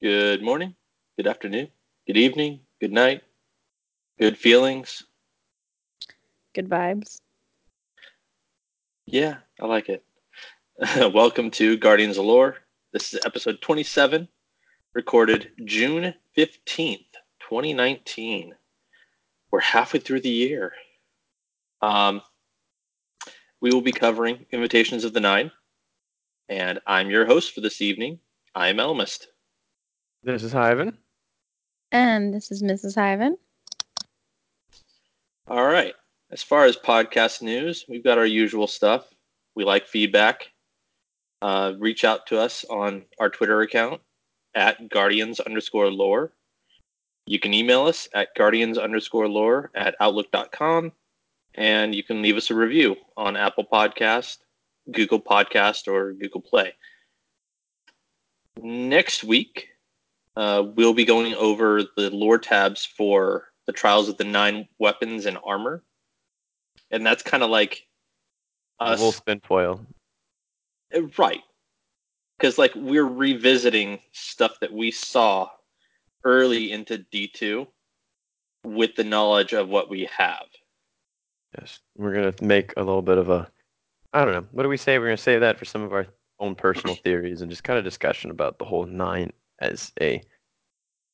Good morning, good afternoon, good evening, good night, good feelings. Good vibes. Yeah, I like it. Welcome to Guardians of Lore. This is episode 27, recorded June 15th, 2019. We're halfway through the year. Um, we will be covering Invitations of the Nine, and I'm your host for this evening. I'm Elmist. This is Hyven. And this is Mrs. Hyven. All right. As far as podcast news, we've got our usual stuff. We like feedback. Uh, reach out to us on our Twitter account at guardians underscore lore. You can email us at guardians underscore lore at outlook.com. And you can leave us a review on Apple Podcast, Google Podcast, or Google Play. Next week, uh, we'll be going over the lore tabs for the Trials of the Nine Weapons and Armor. And that's kind of like us spin foil. Uh, Right. Because, like, we're revisiting stuff that we saw early into D2 with the knowledge of what we have. Yes. We're gonna make a little bit of a I don't know. What do we say? We're gonna save that for some of our own personal theories and just kind of discussion about the whole nine as a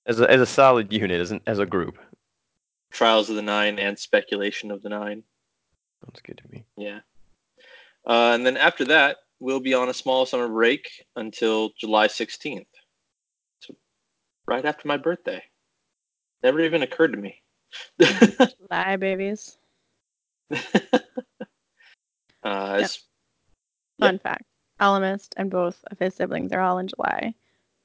as a as a solid unit, as an, as a group. Trials of the Nine and Speculation of the Nine. Sounds good to me. Yeah. Uh, and then after that, we'll be on a small summer break until July 16th. So right after my birthday. Never even occurred to me. Bye, babies. uh, as- Fun fact. Alamist and both of his siblings are all in July.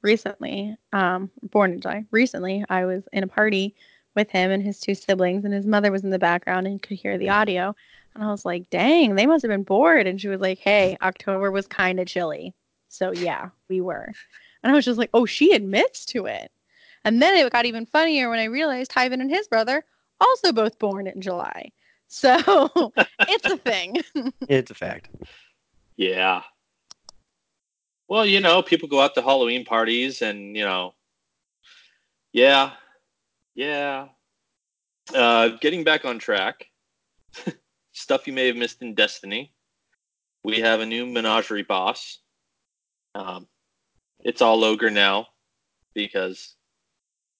Recently, um, born in July. Recently, I was in a party with him and his two siblings, and his mother was in the background and could hear the audio. And I was like, dang, they must have been bored. And she was like, hey, October was kind of chilly. So, yeah, we were. And I was just like, oh, she admits to it. And then it got even funnier when I realized Hyven and his brother also both born in July. So it's a thing. It's a fact. Yeah. Well, you know, people go out to Halloween parties and, you know, yeah, yeah. Uh, getting back on track, stuff you may have missed in Destiny. We have a new menagerie boss. Um, it's all ogre now because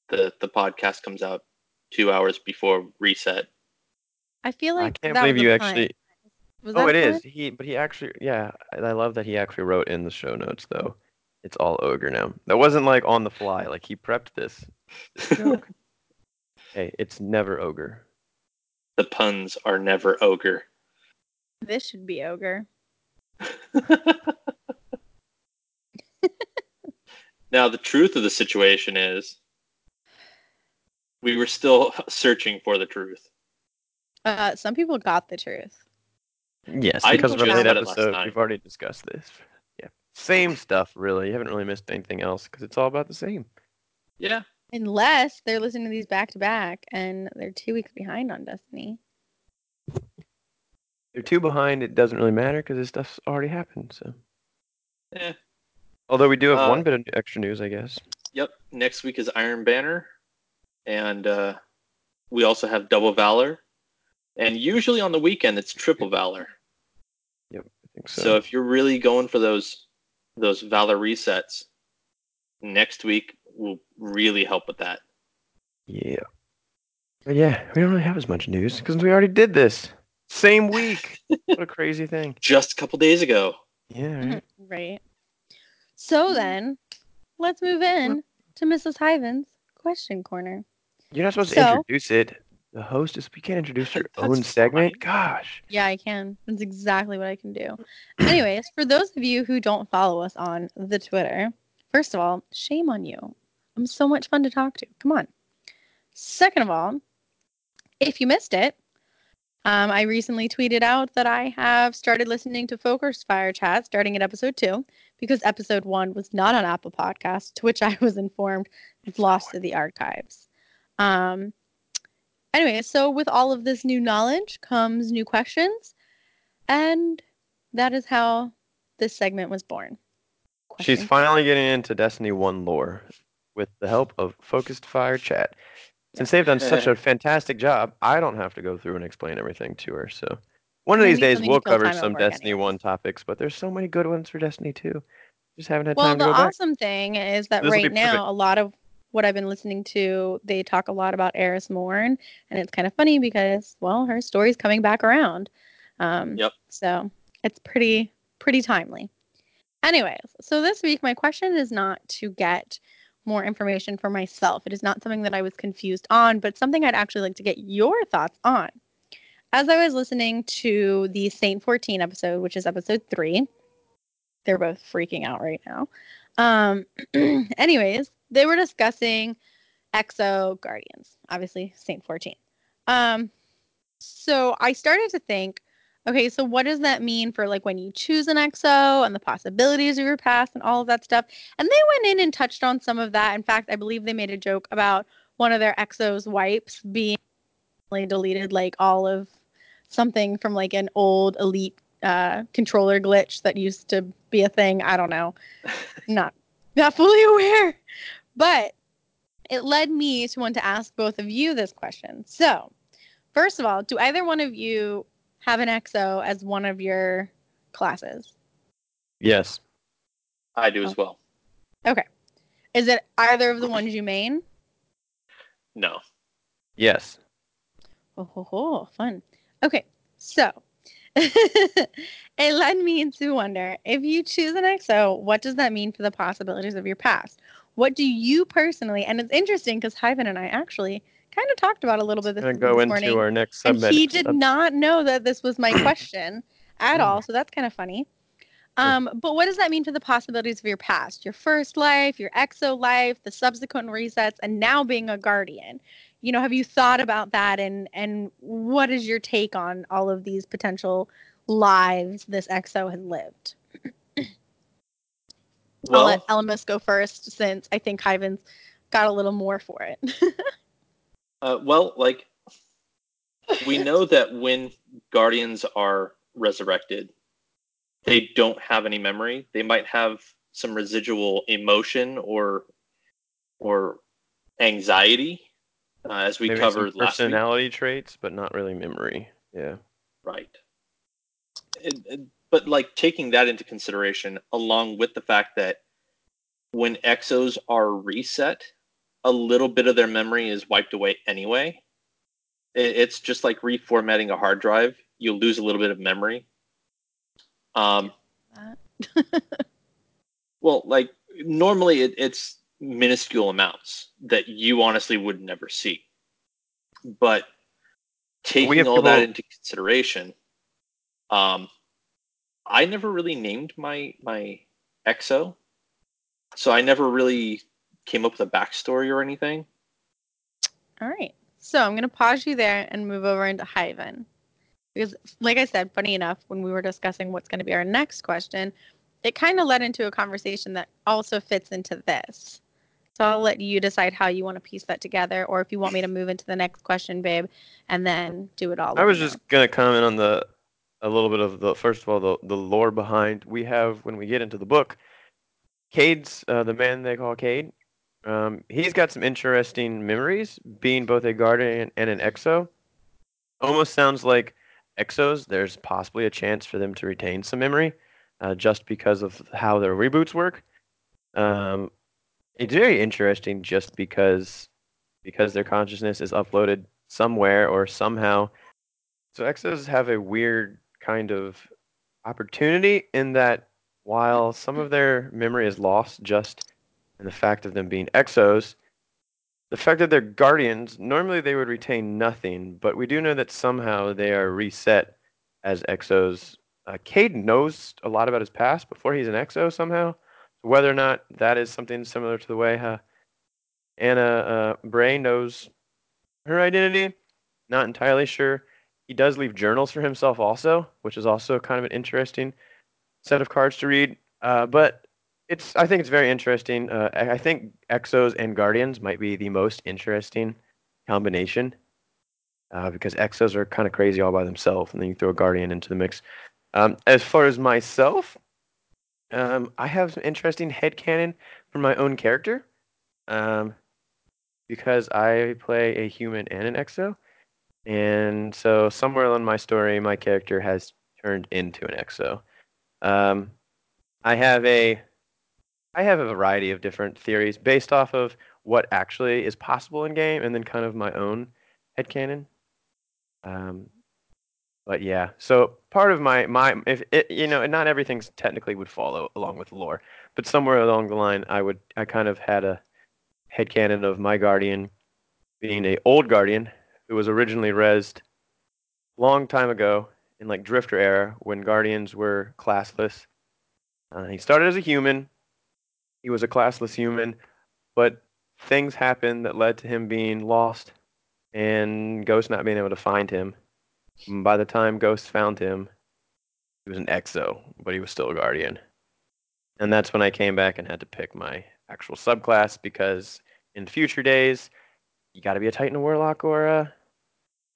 the the podcast comes out two hours before reset. I feel like I can't that believe was you a pun. actually Was Oh it is. it a is. pun? He but he actually yeah, I I love that he actually wrote in the show notes though. It's all ogre now. That wasn't like on the fly, like he prepped this. this hey, it's never ogre. the puns are never ogre. This should be ogre. Now, the truth of the situation is we were still searching for the truth. Uh, some people got the truth. Yes, because of our late said it last episode, we've already discussed this. Yeah. Same stuff really. You haven't really missed anything else because it's all about the same. Yeah. Unless they're listening to these back to back and they're two weeks behind on Destiny. They're two behind, it doesn't really matter because this stuff's already happened, so Yeah. although we do have Uh, one bit of extra news, I guess. Yep. Next week is Iron Banner. And uh, we also have Double Valor. And usually on the weekend, it's Triple Valor. Yep, I think so. So, if you're really going for those those Valor resets, next week will really help with that. Yeah. But yeah, we don't really have as much news because we already did this. Same week. what a crazy thing. Just a couple days ago. Yeah, right. Mm-hmm, right. So mm-hmm. then, let's move in to Mrs. Hyven's question corner. You're not supposed to So- introduce it. The host is we can't introduce your That's own segment. Gosh. Yeah, I can. That's exactly what I can do. Anyways, for those of you who don't follow us on the Twitter, first of all, shame on you. I'm so much fun to talk to. Come on. Second of all, if you missed it, um, I recently tweeted out that I have started listening to Focus Fire Chat starting at episode two because episode one was not on Apple Podcasts, to which I was informed it's lost to the archives. Um, anyway, so with all of this new knowledge comes new questions, and that is how this segment was born. She's finally getting into Destiny 1 lore. with the help of Focused Fire Chat. Since they've done such a fantastic job, I don't have to go through and explain everything to her. So one of We'll these days we'll cover some Destiny anyways. 1 topics, but there's so many good ones for Destiny 2. Just haven't had Well, time to go back. Well, the awesome thing is that This'll right now, perfect. a lot of what I've been listening to, they talk a lot about Eris Morn, and it's kind of funny because, well, her story's coming back around. Um, Yep. So it's pretty pretty timely. Anyways, so this week my question is not to get more information for myself. It is not something that I was confused on, but something I'd actually like to get your thoughts on. As I was listening to the Saint 14 episode, which is episode three, they're both freaking out right now. Um, anyways, they were discussing Exo Guardians, obviously Saint 14. Um, so I started to think, okay, so what does that mean for like when you choose an Exo and the possibilities of your past and all of that stuff? And they went in and touched on some of that. In fact, I believe they made a joke about one of their Exos wipes being deleted like all of something from like an old elite uh, controller glitch that used to be a thing. I don't know. not not fully aware. But it led me to want to ask both of you this question. So, first of all, do either one of you have an EXO as one of your classes? Yes. I do as oh. well. Okay. Is it either of the ones you main? No. Yes. Oh, ho, ho, fun. Okay, so it led me to wonder if you choose an EXO, what does that mean for the possibilities of your past? What do you personally, and it's interesting because Hyven and I actually kind of talked about a little bit this, this go into morning. our next and he did not know that this was my question at all so that's kind of funny um, but what does that mean for the possibilities of your past your first life your exo life the subsequent resets and now being a guardian? You know have you thought about that and and what is your take on all of these potential lives this exo has lived Well, I'll let elmas go first since i think hyven's got a little more for it uh, well, like we know that when guardians are resurrected, they don't have any memory. They might have some residual emotion or or anxiety, uh, as we Maybe some covered last week. personality traits, but not really memory. Yeah. Right. It- it- but like taking that into consideration, along with the fact that when exos are reset, a little bit of their memory is wiped away anyway. It's just like reformatting a hard drive. You lose a little bit of memory. Um, well, like normally it, it's minuscule amounts that you honestly would never see. But taking have all that into consideration, um, I never really named my my exo, so I never really came up with a backstory or anything. All right. So I'm going to pause you there and move over into Hyven. Because, like I said, funny enough, when we were discussing what's going to be our next question, it kind of led into a conversation that also fits into this. So I'll let you decide how you want to piece that together, or if you want me to move into the next question, babe, and then do it all. I was me know. just gonna comment on the a little bit of the first of all the the lore behind. We have when we get into the book, Cayde's uh, the man they call Cayde. Um, he's got some interesting memories, being both a guardian and an exo. Almost sounds like exos. There's possibly a chance for them to retain some memory, uh, just because of how their reboots work. Um, it's very interesting, just because because their consciousness is uploaded somewhere or somehow. So exos have a weird kind of opportunity in that while some of their memory is lost just in the fact of them being exos, the fact that they're guardians, normally they would retain nothing, but we do know that somehow they are reset as exos. Uh, Cayde knows a lot about his past before he's an exo somehow. Whether or not that is something similar to the way uh, Ana uh, Bray knows her identity, not entirely sure. He does leave journals for himself also, which is also kind of an interesting set of cards to read. Uh, but it's I think it's very interesting. Uh, I think Exos and Guardians might be the most interesting combination uh, because Exos are kind of crazy all by themselves, and then you throw a Guardian into the mix. Um, as far as myself, um, I have some interesting headcanon for my own character. um, because I play a human and an exo, and so somewhere along my story, my character has turned into an exo. Um, I have a I have a variety of different theories based off of what actually is possible in game, and then kind of my own headcanon. Um, but yeah, so part of my my if it you know not everything's technically would follow along with lore, but somewhere along the line I would I kind of had a headcanon of my guardian being a old guardian who was originally rezzed long time ago in like Drifter era when guardians were classless. Uh, he started as a human. He was a classless human, but things happened that led to him being lost and Ghost not being able to find him. And By the time Ghost found him, he was an exo, but he was still a guardian. And that's when I came back and had to pick my actual subclass because in future days, you got to be a Titan, a Warlock, or a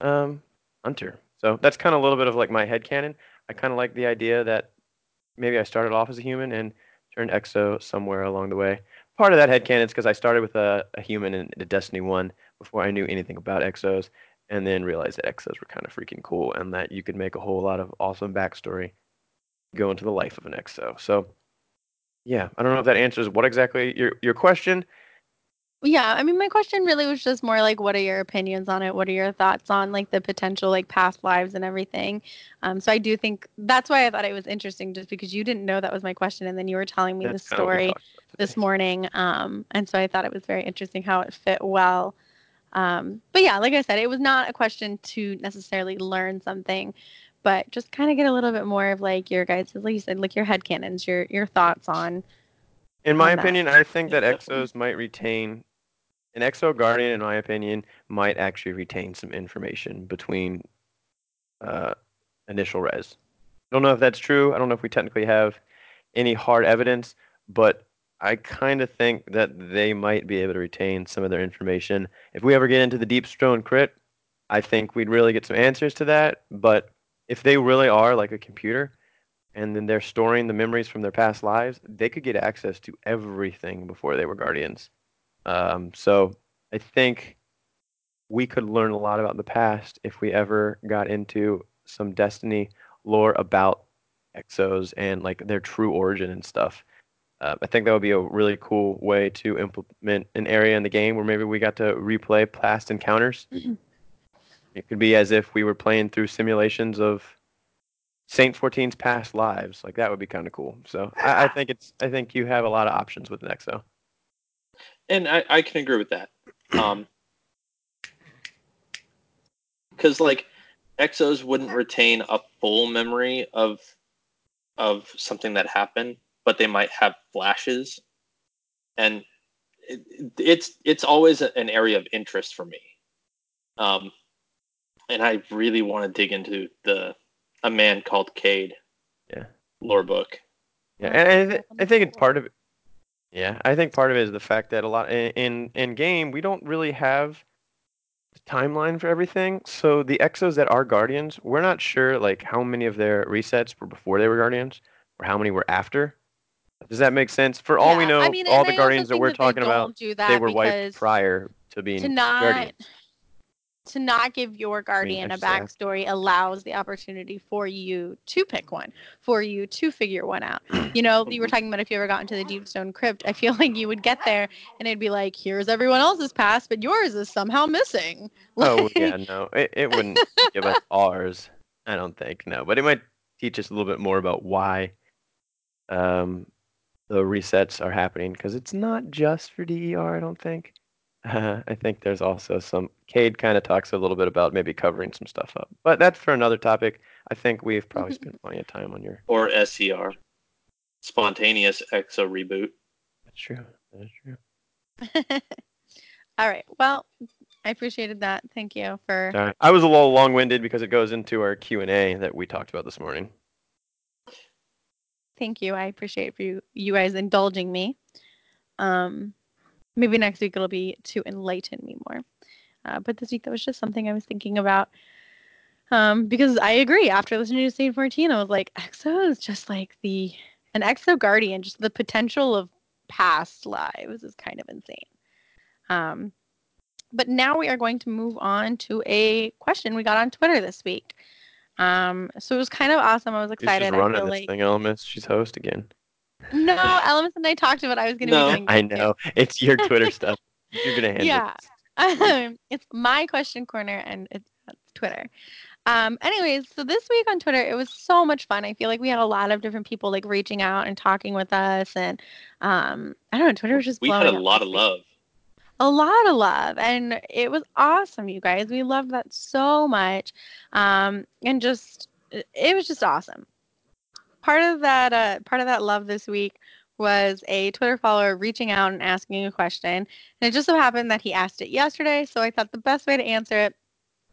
um, Hunter. So that's kind of a little bit of like my head canon. I kind of like the idea that maybe I started off as a human and turned exo somewhere along the way. Part of that head canon is because I started with a, a human in the Destiny 1 before I knew anything about exos and then realized that exos were kind of freaking cool and that you could make a whole lot of awesome backstory go into the life of an exo. So yeah, I don't know if that answers what exactly your your question. Yeah, I mean, my question really was just more like, what are your opinions on it? What are your thoughts on like the potential like past lives and everything? Um, so I do think that's why I thought it was interesting, just because you didn't know that was my question, and then you were telling me the kinda what we story this morning, um, and so I thought it was very interesting how it fit well. Um, but yeah, like I said, it was not a question to necessarily learn something, but just kind of get a little bit more of like your guys, like you said, like your headcanons, your your thoughts on. In my opinion, I think that exos might retain an exo guardian. In my opinion, might actually retain some information between uh, initial res. I don't know if that's true. I don't know if we technically have any hard evidence, but I kind of think that they might be able to retain some of their information. If we ever get into the deep stone crypt, I think we'd really get some answers to that. But if they really are like a computer, and then they're storing the memories from their past lives, they could get access to everything before they were guardians. Um, so I think we could learn a lot about the past if we ever got into some Destiny lore about exos and like their true origin and stuff. Uh, I think that would be a really cool way to implement an area in the game where maybe we got to replay past encounters. it could be as if we were playing through simulations of Saint 14's past lives. Like that would be kind of cool. So I, I think it's I think you have a lot of options with an exo. And I, I can agree with that. Um, because like exos wouldn't retain a full memory of of something that happened, but they might have flashes, and it, it's it's always an area of interest for me. Um, and I really want to dig into the a man called Cayde. Yeah. Lore book. Yeah, and I, th- I think it's part of it. Yeah, I think part of it is the fact that a lot in in, game we don't really have the timeline for everything. So the exos that are guardians, we're not sure like how many of their resets were before they were guardians or how many were after. Does that make sense? For all we Yeah, I know, mean, all the guardians that we're that talking about, they were wiped prior to being to not guardians. To not give your guardian a backstory allows the opportunity for you to pick one, for you to figure one out. You know, you were Mhm. talking about if you ever got into the Deep Stone Crypt, I feel like you would get there and it'd be like, here's everyone else's past, but yours is somehow missing. Oh yeah, no, it, it wouldn't give us ours. I don't think no, but it might teach us a little bit more about why um, the resets are happening because it's not just for DER. I don't think. Uh, I think there's also some. Cayde kind of talks a little bit about maybe covering some stuff up, but that's for another topic. I think we've probably spent plenty of time on your. or SCR, spontaneous exo reboot. That's true. That's true. all right. Well, I appreciated that. Thank you for All right. I was a little long-winded because it goes into our Q and A that we talked about this morning. thank you. I appreciate you you guys indulging me. Um, maybe next week it'll be to enlighten me more. Uh, but this week that was just something I was thinking about. Um, because I agree. After listening to Saint 14, I was like, EXO is just like the an EXO guardian, just the potential of past lives is kind of insane. Um, but now we are going to move on to a question we got on Twitter this week. Um, so it was kind of awesome. I was She's excited. I running feel this like thing, Elemis. She's host again. No, Elemis and I talked about I was going to No. be doing. I this too. know. It's your Twitter stuff. You're gonna handle it. Yeah. this. it's my question corner and it's it's Twitter. Um, anyways, so this week on Twitter, it was so much fun. I feel like we had a lot of different people like reaching out and talking with us, and um, I don't know, Twitter was just We had a up lot of love. a lot of love and it was awesome you guys we loved that so much um and just it it was just awesome part of that uh part of that love this week was a twitter follower reaching out and asking a question and it just so happened that he asked it yesterday so i thought the best way to answer it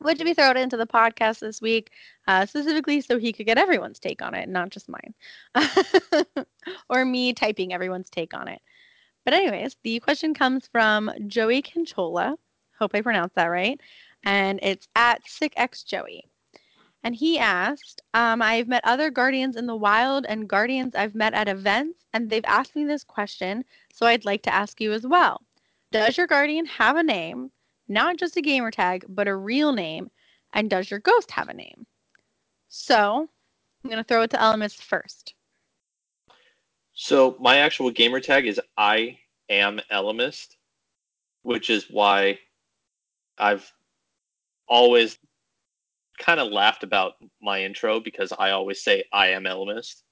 would be throw it into the podcast this week uh, specifically so he could get everyone's take on it not just mine or me typing everyone's take on it but anyways, the question comes from Joey Conchola. Hope I pronounced that right. And it's at sickxjoey. And he asked, um, I've met other guardians in the wild and guardians I've met at events, and they've asked me this question, so I'd like to ask you as well. Does your guardian have a name, not just a gamer tag, but a real name? And does your ghost have a name? So I'm going to throw it to Elemis first. So my actual gamer tag is I am Elemist, which is why I've always kind of laughed about my intro because I always say I am Elemist.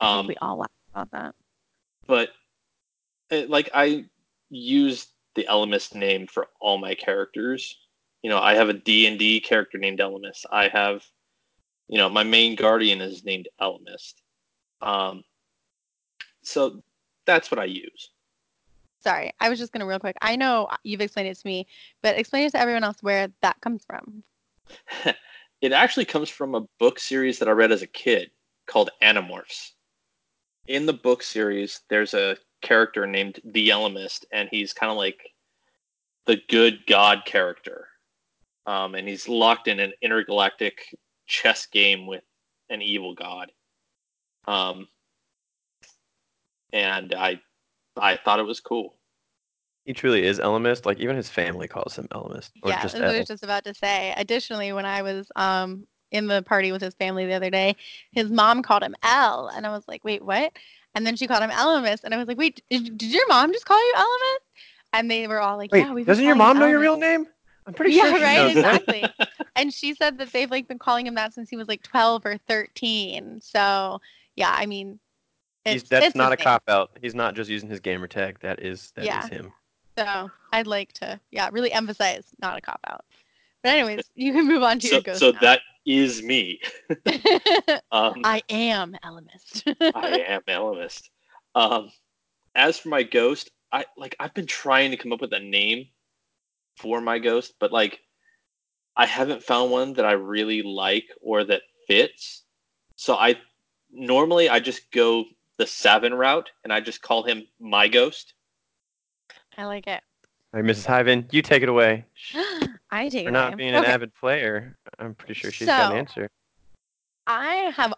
Um, we all laugh about that. but it, like I use the Elemist name for all my characters. You know, I have a D&D character named Elemist. I have, you know, my main guardian is named Elemist. Um, so that's what I use. Sorry, I was just gonna real quick. I know you've explained it to me, but explain it to everyone else where that comes from. it actually comes from a book series that I read as a kid called Animorphs. In the book series, there's a character named the Ellimist, and he's kind of like the good god character. Um, and he's locked in an intergalactic chess game with an evil god. Um, and I, I thought it was cool. He truly is Elemist. Like even his family calls him Elemist. Or yeah, just that's what I was just about to say. Additionally, when I was um in the party with his family the other day, his mom called him L, and I was like, wait, what? And then she called him Elemis, and I was like, wait, did, did your mom just call you Elemis? And they were all like, Wait, yeah, we've been doesn't your mom know your real name? I'm pretty yeah, sure she right, exactly. and she said that they've like been calling him that since he was like 12 or 13. So yeah, I mean, He's, that's not a cop out. He's not just using his gamer tag. That is that is Yeah. him. So I'd like to, yeah, really emphasize not a cop out. But anyways, you can move on to So, your ghost. so now. that is me. Um, I am Elemist. I am Elemist. Um, as for my ghost, I like I've been trying to come up with a name for my ghost, but like I haven't found one that I really like or that fits. So I normally I just go the Savin route and I just call him my ghost. I like it. All right, Mrs. Hyven, you take it away. I take For it not away. being an Okay. avid player, I'm pretty sure she's got an answer. I have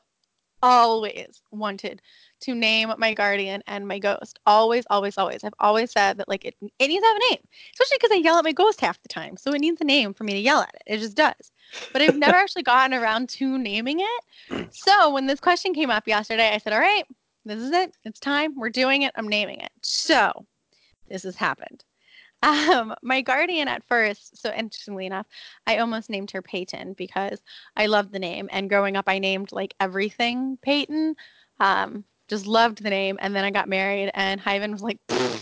always wanted to name my guardian and my ghost. Always, always, always. I've always said that like it, it needs to have a name, especially because I yell at my ghost half the time. So it needs a name for me to yell at it. It just does. But I've never actually gotten around to naming it. So when this question came up yesterday, I said, "All right, this is it. It's time. We're doing it. I'm naming it." So this has happened. Um, my guardian at first, so interestingly enough, I almost named her Peyton because I loved the name. And growing up, I named like everything Peyton. Um, just loved the name. And then I got married, and Hyven was like,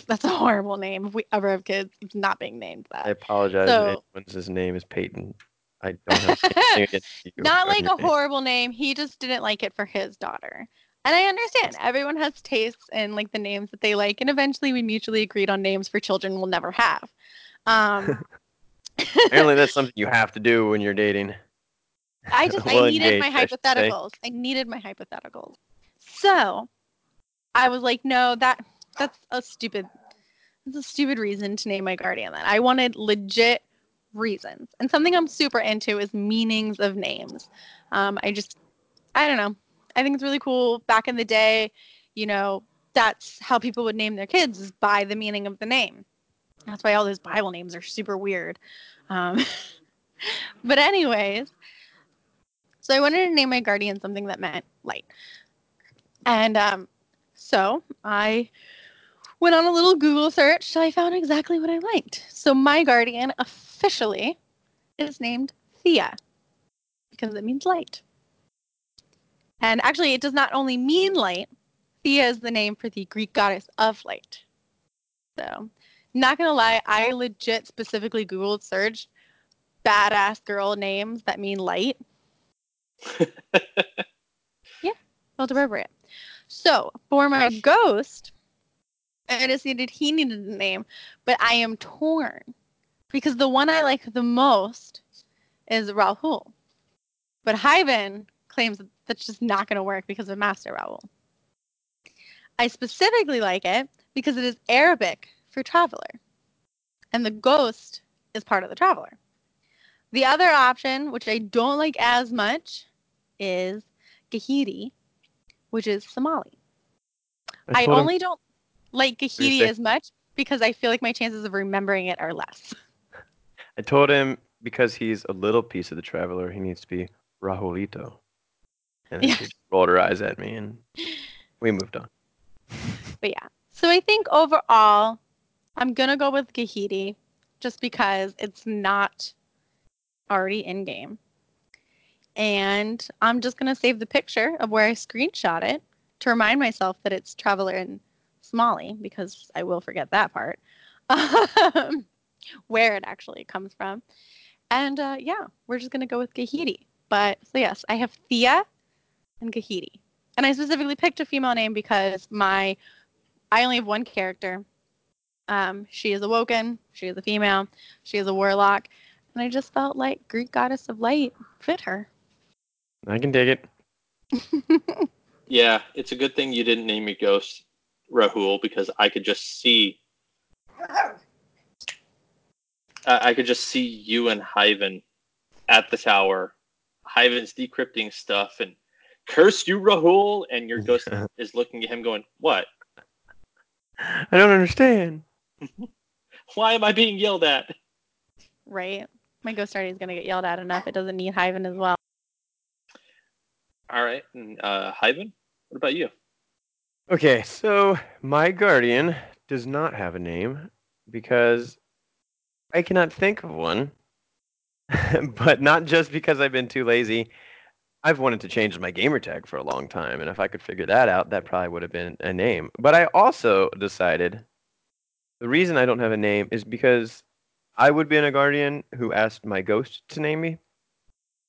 "That's a horrible name. If we ever have kids, it's not being named that. I apologize So- if anyone's name is Peyton. I don't have anything against you. Not like a name. horrible name. He just didn't like it for his daughter. And I understand. Everyone has tastes and like the names that they like. And eventually we mutually agreed on names for children we'll never have. Um, Apparently, that's something you have to do when you're dating. I just Well I needed my engaged, I hypotheticals. I needed my hypotheticals. So I was like, no, that that's a stupid that's a stupid reason to name my guardian that. I wanted legit reasons. And something I'm super into is meanings of names. Um, I just I don't know. I think it's really cool. Back in the day, you know, that's how people would name their kids is by the meaning of the name. That's why all those Bible names are super weird. Um, but anyways, so I wanted to name my guardian something that meant light. And um, so I went on a little Google search So I found exactly what I liked. So my guardian officially is named Thea because it means light. And actually, it does not only mean light, Thea is the name for the Greek goddess of light. So, not gonna lie, I legit specifically Googled search badass girl names that mean light. yeah, felt appropriate. So, for my ghost, I decided he needed a name, but I am torn because the one I like the most is Rahul. But Hyven claims that that's just not going to work because of Master Rahool. I specifically like it because it is Arabic for traveler, and the ghost is part of the traveler. The other option, which I don't like as much, is Gahidi, which is Somali. I, I only him, don't like Gahidi as much because I feel like my chances of remembering it are less. I told him because he's a little piece of the traveler, he needs to be Rahulito. And then yeah. she rolled her eyes at me and we moved on. But yeah. So I think overall, I'm going to go with Gahidi just because it's not already in game. And I'm just going to save the picture of where I screenshot it to remind myself that it's Traveler and Somali because I will forget that part. Um, where it actually comes from. And uh, yeah, we're just going to go with Gahidi. But so yes, I have Thea and Gahidi. And I specifically picked a female name because my I only have one character. Um, she is awoken. She is a female. She is a warlock, and I just felt like Greek goddess of light fit her. I can dig it. yeah, it's a good thing you didn't name your ghost Rahul because I could just see. I could just see you and Hyven at the tower. Hyven's decrypting stuff and curse you, Rahul, and your ghost is looking at him, going, "What? I don't understand. Why am I being yelled at?" Right. My ghost already is gonna get yelled at enough. It doesn't need Hyven as well. All right, and uh, Hyven, what about you? Okay, so my guardian does not have a name because I cannot think of one. but not just because I've been too lazy. I've wanted to change my gamer tag for a long time, and if I could figure that out, that probably would have been a name. But I also decided the reason I don't have a name is because I would be in a guardian who asked my ghost to name me.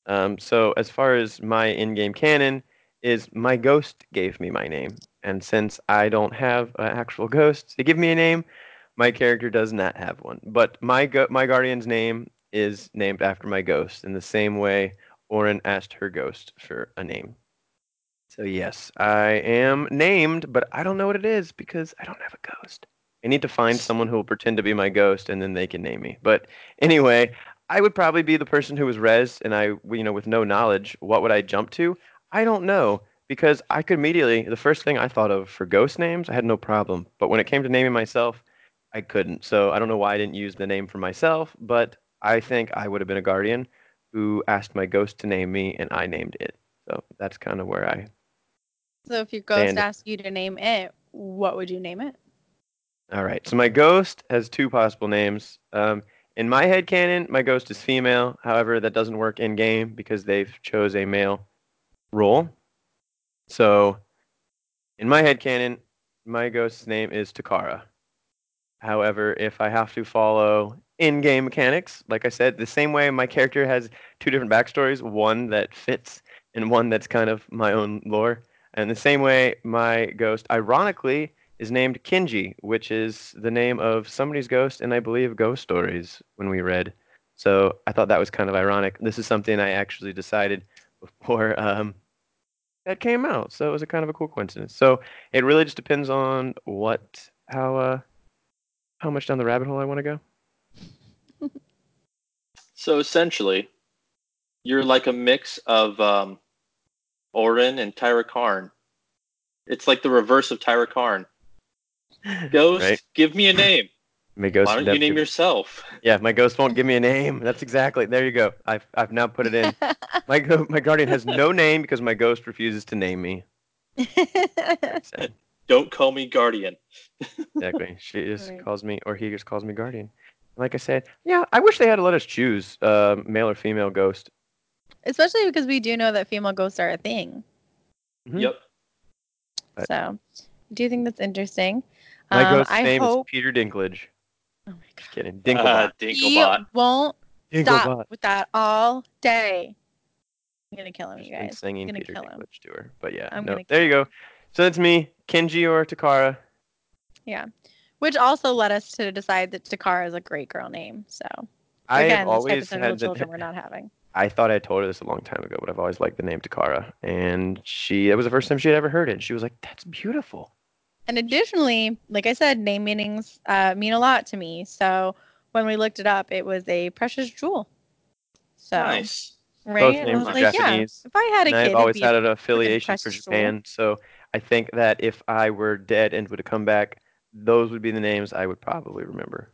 Um, so as far as my in-game canon is my ghost gave me my name, and since I don't have an actual ghost to give me a name, my character does not have one. But my go- my guardian's name is named after my ghost in the same way Orin asked her ghost for a name. So yes, I am named, but I don't know what it is because I don't have a ghost. I need to find someone who will pretend to be my ghost and then they can name me. But anyway, I would probably be the person who was res and I you know with no knowledge, what would I jump to? I don't know because I could immediately the first thing I thought of for ghost names, I had no problem. But when it came to naming myself, I couldn't. So I don't know why I didn't use the name for myself, but I think I would have been a guardian who asked my ghost to name me, and I named it. So that's kind of where I. So if your ghost asked you to name it, what would you name it? All right. So my ghost has two possible names. Um, in my head canon, my ghost is female. However, that doesn't work in game because they've chose a male role. So in my head canon, my ghost's name is Takara. However, if I have to follow in-game mechanics, like I said, the same way my character has two different backstories, one that fits and one that's kind of my own lore. And the same way my ghost, ironically, is named Kinji, which is the name of somebody's ghost in I believe Ghost Stories when we read. So I thought that was kind of ironic. This is something I actually decided before um, that came out. So it was a kind of a cool coincidence. So it really just depends on what how uh, how much down the rabbit hole I want to go? So essentially, you're like a mix of um, Orin and Tyra Karn. It's like the reverse of Tyra Karn. Ghost, right? give me a name. My ghost. Why don't you name give- yourself? Yeah, my ghost won't give me a name. That's exactly. There you go. I've I've now put it in. My go- my guardian has no name because my ghost refuses to name me. Very. Don't call me guardian. Exactly. She just Right. calls me, or he just calls me guardian. Like I said, yeah, I wish they had let us choose uh, male or female ghost. Especially because we do know that female ghosts are a thing. Mhm. Yep. So, do you think that's interesting. My Um, ghost's I name hope. is Peter Dinklage. Oh my god. Just kidding. Uh, Dinklebot. He won't Dinklebot. stop with that all day. I'm gonna kill him, Just you been guys. singing gonna Peter kill him. Dinklage to her. But yeah, I'm no. gonna There you go. So it's me, Kenji or Takara. Which also led us to decide that Takara is a great girl name. So I again, have this always hypothetical had the, children we're not having. I thought I told her this a long time ago, but I've always liked the name Takara. And she, it was the first time she had ever heard it. She was like, that's beautiful. And additionally, like I said, name meanings uh, mean a lot to me. So when we looked it up, it was a precious jewel. So Nice. right, Both names was are like, Japanese. yeah, if I had a And kid, I've it'd always be had an affiliation for precious jewel. Japan. So I think that if I were dead and would have come back, those would be the names I would probably remember.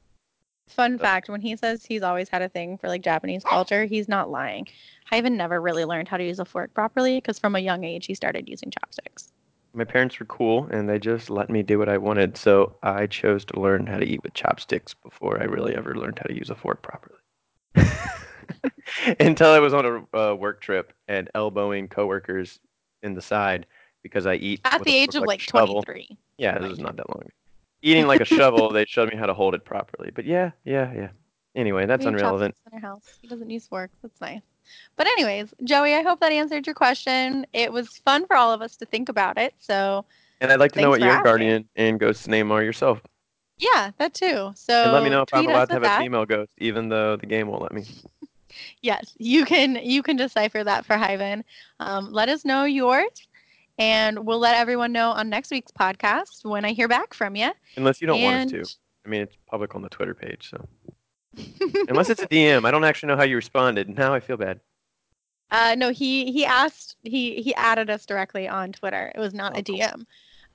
Fun fact: When he says he's always had a thing for like Japanese culture, he's not lying. Hyven never really learned how to use a fork properly because from a young age he started using chopsticks. My parents were cool and they just let me do what I wanted. So I chose to learn how to eat with chopsticks before I really ever learned how to use a fork properly. Until I was on a uh, work trip and elbowing coworkers in the side because I eat At the age of like like a shovel. 23. Yeah, this was not that long. ago. Eating like a shovel, they showed me how to hold it properly. But yeah, yeah, yeah. Anyway, that's have unrelevant. In house, he doesn't use forks. That's nice. But anyways, Joey, I hope that answered your question. It was fun for all of us to think about it. So And I'd like to know what your asking. guardian and ghost's name are yourself. yeah, that too. So and let me know if I'm allowed to have a female ghost, even though the game won't let me. Yes, you can you can decipher that for Hyven. Um, let us know yours, and we'll let everyone know on next week's podcast when I hear back from you. Unless you don't want us to. I mean, it's public on the Twitter page, so. Unless it's a DM. I don't actually know how you responded. Now I feel bad. uh, no, he he asked he he added us directly on Twitter. It was not Oh, a cool. DM.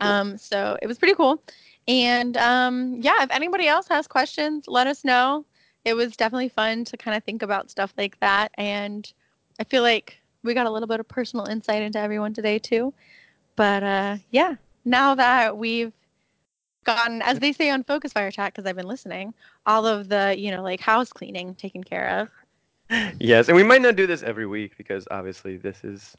Um, so it was pretty cool. And um, yeah, if anybody else has questions, let us know. It was definitely fun to kind of think about stuff like that, and I feel like we got a little bit of personal insight into everyone today too. But uh, yeah, now that we've gotten, as they say on Focus Fire Chat, because I've been listening, all of the you know like house cleaning taken care of. Yes, and we might not do this every week because obviously this is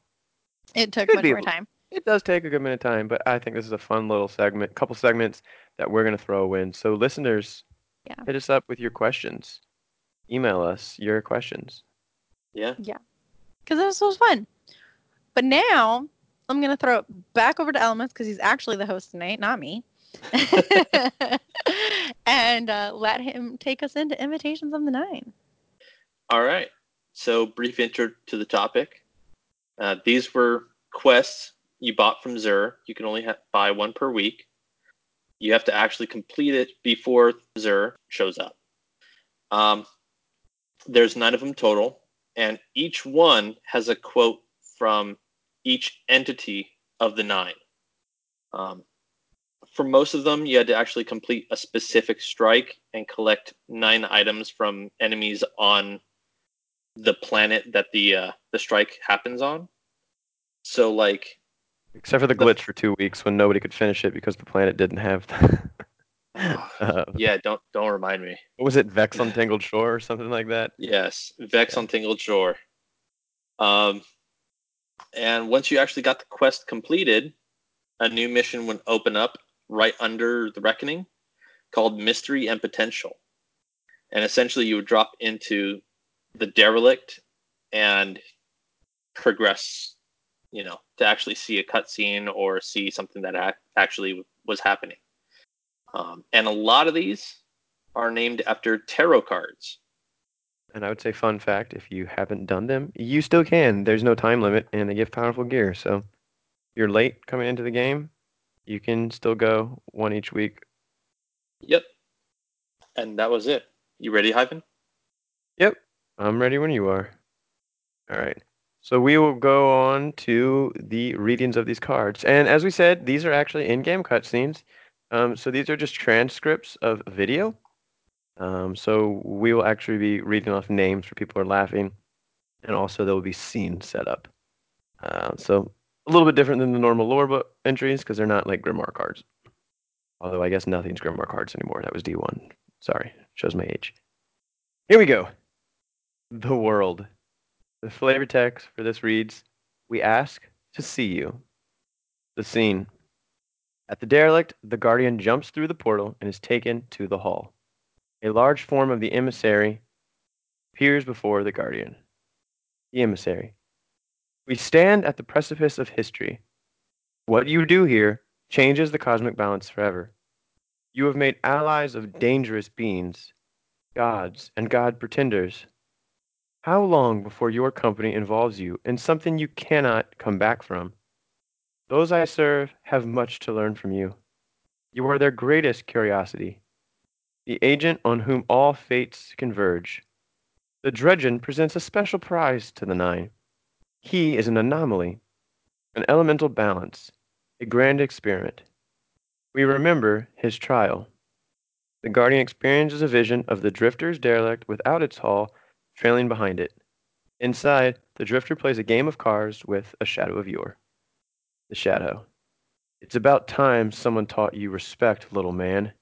It took much be- more time. it does take a good minute of time, but I think this is a fun little segment, couple segments that we're gonna throw in. So listeners, Yeah. hit us up with your questions. Email us your questions. Yeah. Yeah. Because this was fun. But now I'm gonna throw it back over to Elmas because he's actually the host tonight, not me. and uh, let him take us into invitations of the nine. All right. So, brief intro to the topic. Uh, these were quests you bought from Xur. You can only ha- buy one per week. You have to actually complete it before Xur shows up. Um, there's nine of them total, and each one has a quote from each entity of the nine. Um, for most of them, you had to actually complete a specific strike and collect nine items from enemies on the planet that the uh, the strike happens on. So like Except for the The- glitch for two weeks when nobody could finish it because the planet didn't have. uh, yeah, don't don't remind me. what was it, Vex on Tangled Shore or something like that? Yes, Vex Yeah. on Tangled Shore. Um, and once you actually got the quest completed, a new mission would open up right under the Reckoning, called Mystery and Potential. And essentially, you would drop into the derelict and progress. You know, to actually see a cutscene or see something that ac- actually was happening. Um, and a lot of these are named after tarot cards. And I would say, fun fact: if you haven't done them, you still can. There's no time limit, and they give powerful gear. So, you're late coming into the game, you can still go one each week. Yep. And that was it. You ready, Hyven? Yep, I'm ready when you are. All right. So we will go on to the readings of these cards, and as we said, these are actually in-game cutscenes. Um, so these are just transcripts of video. Um, so we will actually be reading off names for people who are laughing, and also there will be scene set up. Uh, so a little bit different than the normal lore book entries because they're not like Grimoire cards. Although I guess nothing's Grimoire cards anymore. That was D1. Sorry, shows my age. Here we go. The world. The flavor text for this reads We ask to see you. The scene. At the derelict, the guardian jumps through the portal and is taken to the hall. A large form of the emissary appears before the guardian. The emissary. We stand at the precipice of history. What you do here changes the cosmic balance forever. You have made allies of dangerous beings, gods, and god pretenders. How long before your company involves you in something you cannot come back from? Those I serve have much to learn from you. You are their greatest curiosity, the agent on whom all fates converge. The Dredgen presents a special prize to the Nine. He is an anomaly, an elemental balance, a grand experiment. We remember his trial. The Guardian experiences a vision of the Drifter's derelict without its hull trailing behind it. Inside, the Drifter plays a game of cards with a Shadow of Yor. The Shadow. It's about time someone taught you respect, little man.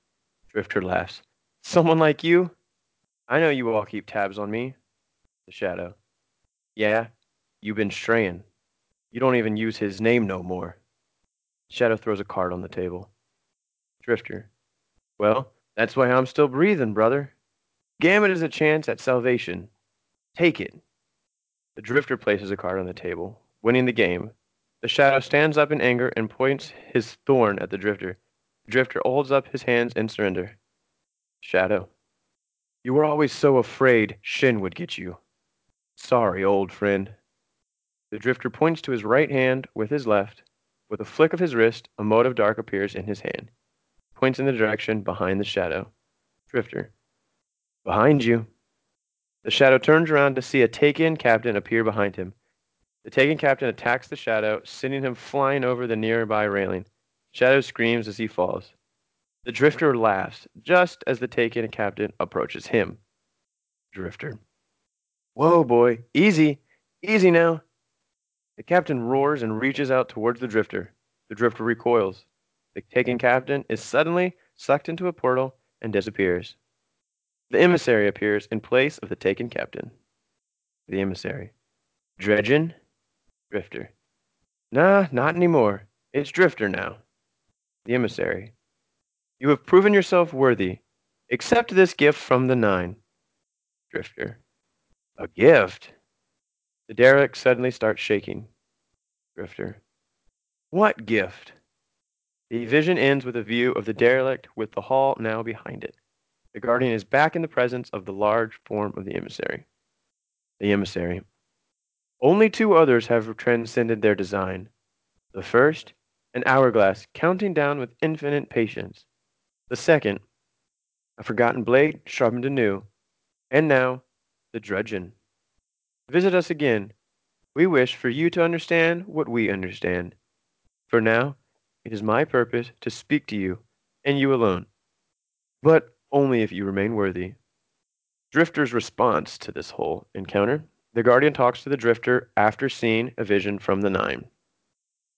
Drifter laughs. Someone like you? I know you all keep tabs on me. The Shadow. Yeah, you've been straying. You don't even use his name no more. Shadow throws a card on the table. Drifter. Well, that's why I'm still breathing, brother. Gambit is a chance at salvation. Take it. The Drifter places a card on the table, winning the game. The Shadow stands up in anger and points his thorn at the Drifter. The Drifter holds up his hands in surrender. Shadow. You were always so afraid Shin would get you. Sorry, old friend. The Drifter points to his right hand with his left. With a flick of his wrist, a mote of dark appears in his hand. Points in the direction behind the Shadow. Drifter. Behind you. The Shadow turns around to see a taken captain appear behind him. The taken captain attacks the Shadow, sending him flying over the nearby railing. Shadow screams as he falls. The Drifter laughs just as the taken captain approaches him. Drifter. Whoa, boy. Easy. Easy now. The captain roars and reaches out towards the Drifter. The Drifter recoils. The taken captain is suddenly sucked into a portal and disappears. The emissary appears in place of the taken captain. The emissary. Dredgen? Drifter. Nah, not anymore. It's Drifter now. The emissary. You have proven yourself worthy. Accept this gift from the Nine. Drifter. A gift? The derelict suddenly starts shaking. Drifter. What gift? The vision ends with a view of the derelict with the hall now behind it. The guardian is back in the presence of the large form of the emissary. The emissary. Only two others have transcended their design. The first, an hourglass counting down with infinite patience. The second, a forgotten blade sharpened anew. And now, the Dredgen. Visit us again. We wish for you to understand what we understand. For now, it is my purpose to speak to you, and you alone. But only if you remain worthy. Drifter's response to this whole encounter. The Guardian talks to the Drifter after seeing a vision from the Nine.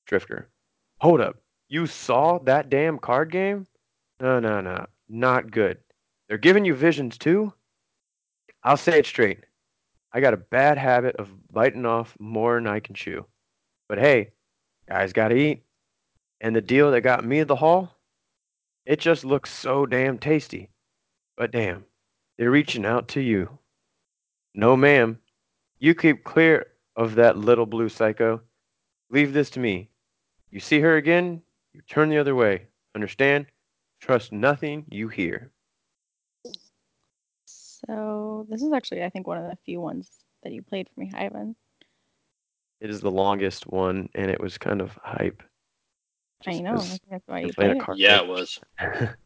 Drifter. Hold up. You saw that damn card game? No, no, no. Not good. They're giving you visions too? I'll say it straight. I got a bad habit of biting off more than I can chew. But hey, guys gotta eat. And the deal that got me at the hall? It just looks so damn tasty. But damn, they're reaching out to you. No, ma'am. You keep clear of that little blue psycho. Leave this to me. You see her again, you turn the other way. Understand? Trust nothing you hear. So this is actually, I think, one of the few ones that you played for me, Ivan. It is the longest one, and it was kind of hype. I Just know. 'cause That's why you're you playing played a it. card Yeah, game. it was.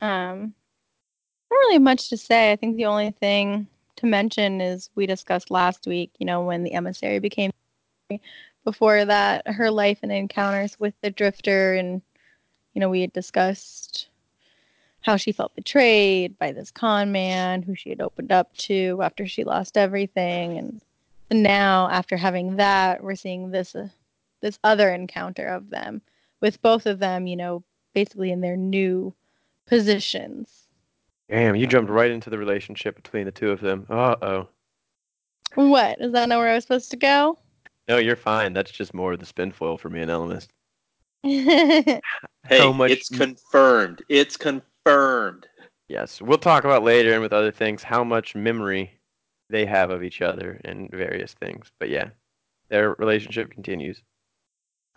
Um, not really much to say. I think the only thing to mention is we discussed last week, you know, when the emissary became before that, her life and encounters with the drifter. And you know, we had discussed how she felt betrayed by this con man who she had opened up to after she lost everything. And now after having that we're seeing this uh, this other encounter of them with both of them you know basically in their new positions Damn, you jumped right into the relationship between the two of them. Uh oh. what is that not where i was supposed to go No, you're fine. That's just more of the spin foil for me and Ellimist. Hey, How much- it's confirmed. It's confirmed. Yes, we'll talk about later and with other things how much memory they have of each other and various things. But yeah, their relationship continues.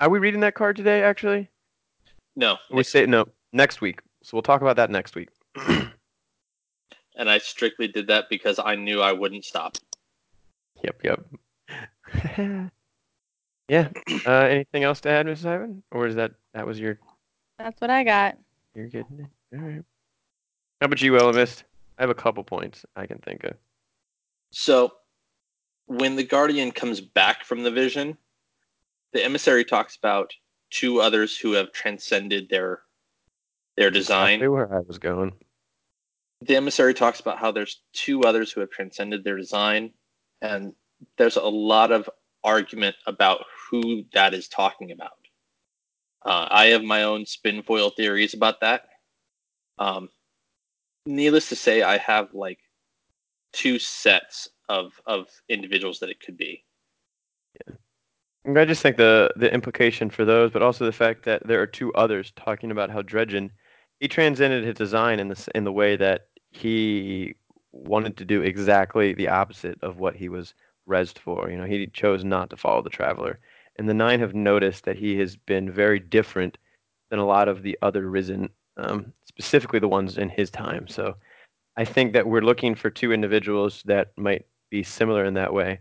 Are we reading that card today? Actually, No, we say no next week. So we'll talk about that next week. and I strictly did that because I knew I wouldn't stop. Yep, yep. yeah. Uh, anything else to add, Mrs. Ivan? Or is that that was your that's what i got you're good? All right. How about you, Ellimist? I have a couple points I can think of. So, when the Guardian comes back from the vision, the emissary talks about two others who have transcended their their design. Exactly where I was going. The emissary talks about how there's two others who have transcended their design, and there's a lot of argument about who that is talking about. Uh, I have my own spin foil theories about that. Um, needless to say, I have like two sets of of individuals that it could be. I just think the the implication for those, but also the fact that there are two others talking about how Dredgen he transcended his design in this in the way that he wanted to do exactly the opposite of what he was resed for. You know, he chose not to follow the Traveler, and the Nine have noticed that he has been very different than a lot of the other Risen, um, specifically the ones in his time. So, I think that we're looking for two individuals that might be similar in that way.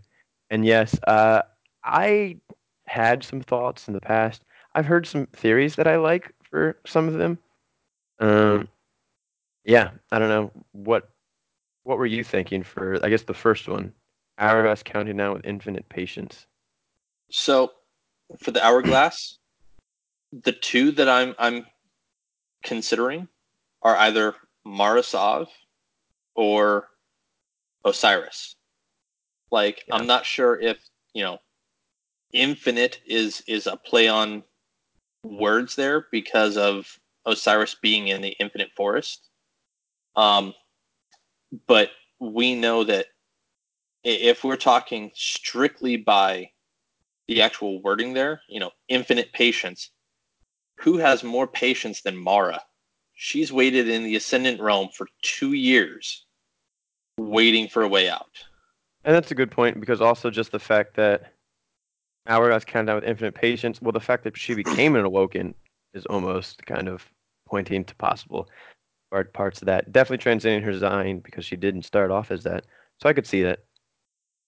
And yes, uh, I had some thoughts in the past. I've heard some theories that I like for some of them. Um, yeah, I don't know what what were you thinking for I guess the first one, Hourglass counting down with infinite patience. So, for the hourglass, the two that I'm I'm considering are either Mara Sov or Osiris. Like, Yeah. I'm not sure if you know, infinite is is a play on words there because of Osiris being in the infinite forest. Um, but we know that if we're talking strictly by the actual wording there, you know, infinite patience. Who has more patience than Mara? She's waited in the Ascendant Realm for two years, waiting for a way out. And that's a good point because also just the fact that Hourglass counted down with infinite patience. Well, the fact that she became an awoken is almost kind of pointing to possible part parts of that. Definitely transcending her design because she didn't start off as that. So I could see that.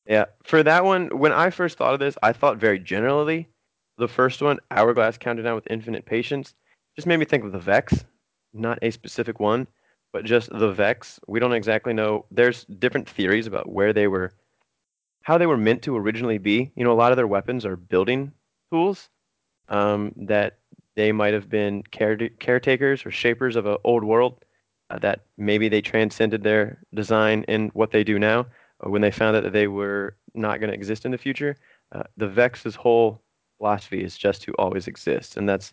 Yeah, for that one, when I first thought of this, I thought very generally. The first one, Hourglass counted down with infinite patience, just made me think of the Vex, not a specific one, but just the Vex. We don't exactly know. There's different theories about where they were, how they were meant to originally be. You know, a lot of their weapons are building tools um, that they might have been care- caretakers or shapers of an old world uh, that maybe they transcended their design in what they do now uh, when they found out that they were not going to exist in the future. Uh, the Vex's whole philosophy is just to always exist, and that's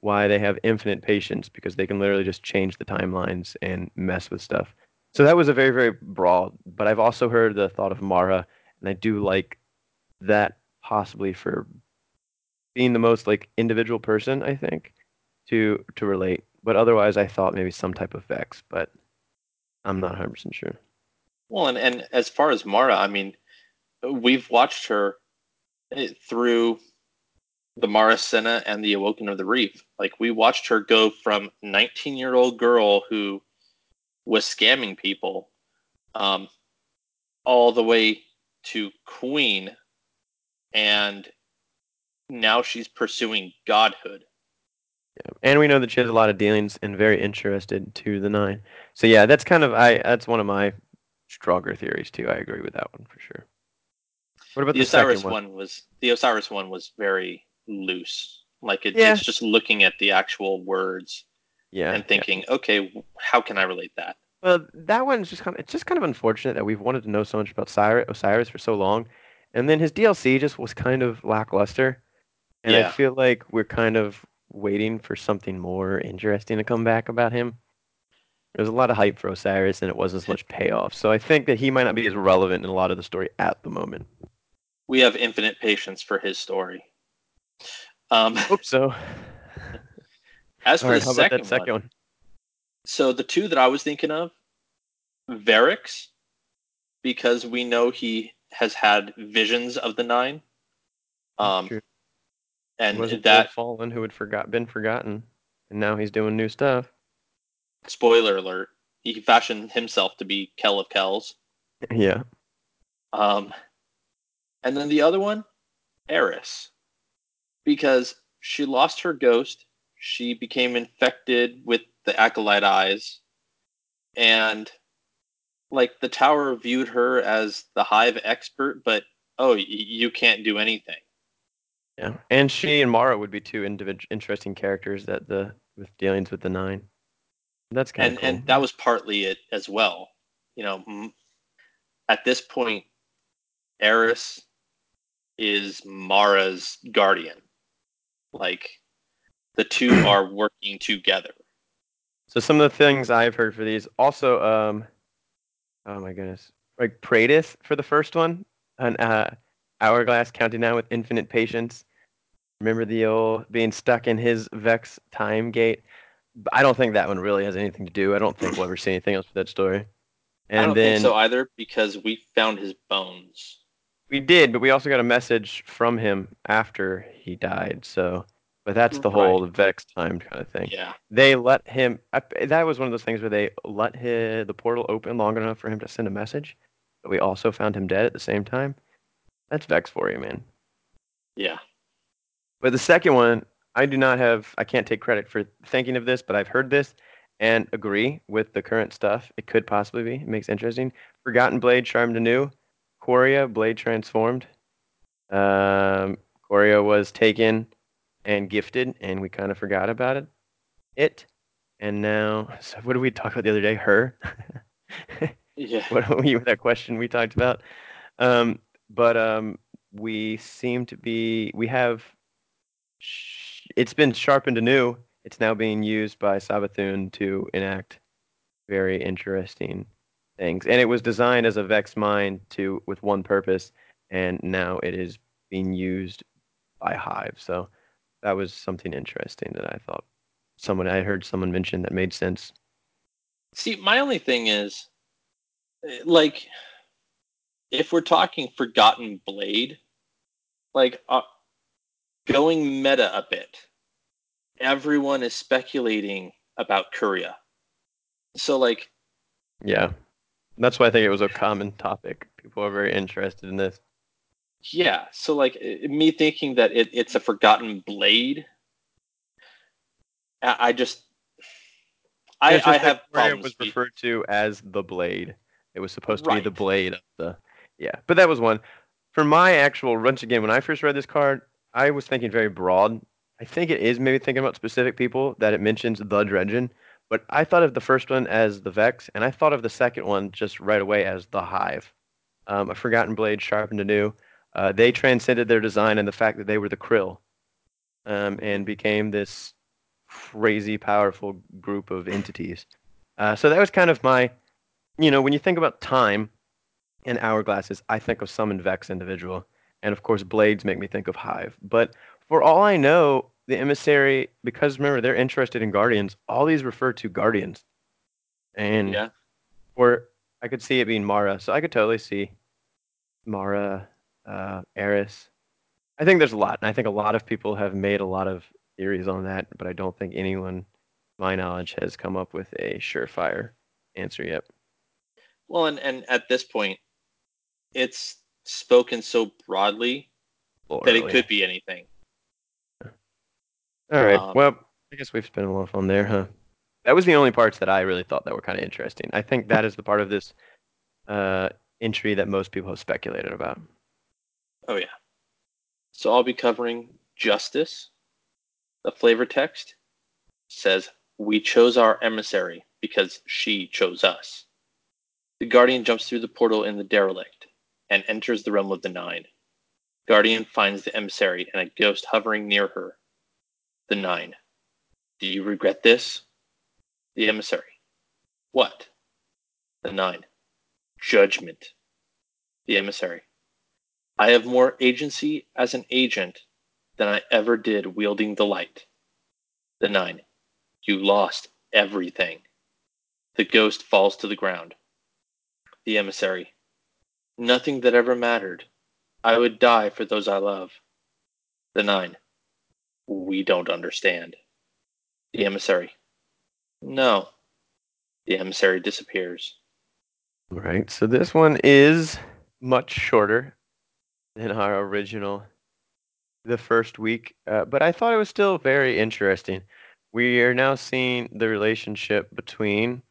why they have infinite patience because they can literally just change the timelines and mess with stuff. So that was a very very broad, but I've also heard the thought of Mara, and I do like that possibly for being the most like individual person I think to to relate. But otherwise, I thought maybe some type of Vex, but I'm not 100 percent sure. Well, and, and as far as Mara, I mean, we've watched her eh, through the Marasenna and the Awoken of the Reef. Like, we watched her go from 19 year old girl who was scamming people um, all the way to Queen. And now she's pursuing godhood. And we know that she has a lot of dealings and very interested to the nine. So yeah, that's kind of I that's one of my stronger theories too. I agree with that one for sure. What about the the, Osiris one? one? was the Osiris one was very loose. Like it, Yeah. it's just looking at the actual words. Yeah. and yeah. thinking, okay, how can I relate that? Well, that one's just kind of it's just kind of unfortunate that we've wanted to know so much about Cyrus, Osiris for so long, and then his DLC just was kind of lackluster, and I feel like we're kind of waiting for something more interesting to come back about him. There was a lot of hype for Osiris, and it wasn't as much payoff. So I think that he might not be as relevant in a lot of the story at the moment. We have infinite patience for his story. Um, Hope so. as for right, the how about second, that second one, one? so the two that I was thinking of, Variks, because we know he has had visions of the nine, um. And was that Fallen who had forgot been forgotten, and now he's doing new stuff. spoiler alert, he fashioned himself to be Kell of Kells. yeah. Um, and then the other one, Eris, because she lost her ghost. She became infected with the acolyte eyes, and like the tower viewed her as the hive expert, but oh, y- you can't do anything. Yeah, and she and Mara would be two individ- interesting characters that the with dealings with the nine. That's kind and of cool. and that was partly it as well. You know, at this point, Eris is Mara's guardian. Like the two are working together. so some of the things I've heard for these also, um, oh my goodness, like Praedyth for the first one, an uh, hourglass counting down with infinite patience. Remember the old being stuck in his Vex time gate. I don't think that one really has anything to do. I don't think we'll ever see anything else with that story. And I don't then think so either because we found his bones. We did, but we also got a message from him after he died. So, but that's the whole Vex time kind of thing. Yeah. They let him. I, that was one of those things where they let his, the portal open long enough for him to send a message, but we also found him dead at the same time. That's Vex for you, man. Yeah. But the second one, I do not have. I can't take credit for thinking of this, but I've heard this and agree with the current stuff. It could possibly be. It makes it interesting. Forgotten Blade, Charmed Anew. Quria, Blade transformed. Um, Quria was taken and gifted, and we kind of forgot about it. It, and now, so what did we talk about the other day? Her. Yeah. what we that question we talked about. Um, but um, we seem to be. We have. It's been sharpened anew. It's now being used by Savathûn to enact very interesting things. And it was designed as a Vex mind to with one purpose, and now it is being used by Hive. So that was something interesting that I thought someone I heard someone mention that made sense. See, my only thing is, eh, like, if we're talking Forgotten Blade, like, uh, going meta a bit, everyone is speculating about Quria. So, like, Yeah. That's why I think it was a common topic. People are very interested in this. yeah. So, like, me thinking that it, it's a Forgotten Blade, I, I just, I, just I have problems. was be- referred to as the blade. It was supposed to be the blade of the yeah. But that was one. For my actual once again, when I first read this card, I was thinking very broad. I think it is maybe thinking about specific people that it mentions the Dredgen, but I thought of the first one as the Vex, and I thought of the second one just right away as the Hive. Um, a Forgotten Blade sharpened anew. Uh, they transcended their design and the fact that they were the Krill, um, and became this crazy powerful group of entities. Uh, so that was kind of my, you know, when you think about time and hourglasses, I think of some Vex individual. And of course, blades make me think of Hive. But for all I know, the emissary, because remember, they're interested in guardians, all these refer to guardians. And, yeah. or I could see it being Mara. So I could totally see Mara, uh, Eris. I think there's a lot. And I think a lot of people have made a lot of theories on that, but I don't think anyone, my knowledge, has come up with a surefire answer yet. Well, and, and at this point, it's spoken so broadly that it could be anything. All right. um, well, I guess we've spent a lot of fun there, huh? That was the only parts that I really thought that were kind of interesting. I think that is the part of this uh, entry that most people have speculated about. Oh yeah. So I'll be covering justice. The flavor text says We chose our emissary because she chose us. The Guardian jumps through the portal in the derelict and enters the realm of the Nine. Guardian finds the emissary and a ghost hovering near her. The Nine. Do you regret this? The emissary. What? The Nine. Judgment. The emissary. I have more agency as an agent than I ever did wielding the light. The Nine. You lost everything. The ghost falls to the ground. The emissary. Nothing that ever mattered. I would die for those I love. The Nine. We don't understand. The emissary. No. The emissary disappears. Right. So this one is much shorter than our original, the first week, uh, but I thought it was still very interesting. We are now seeing the relationship between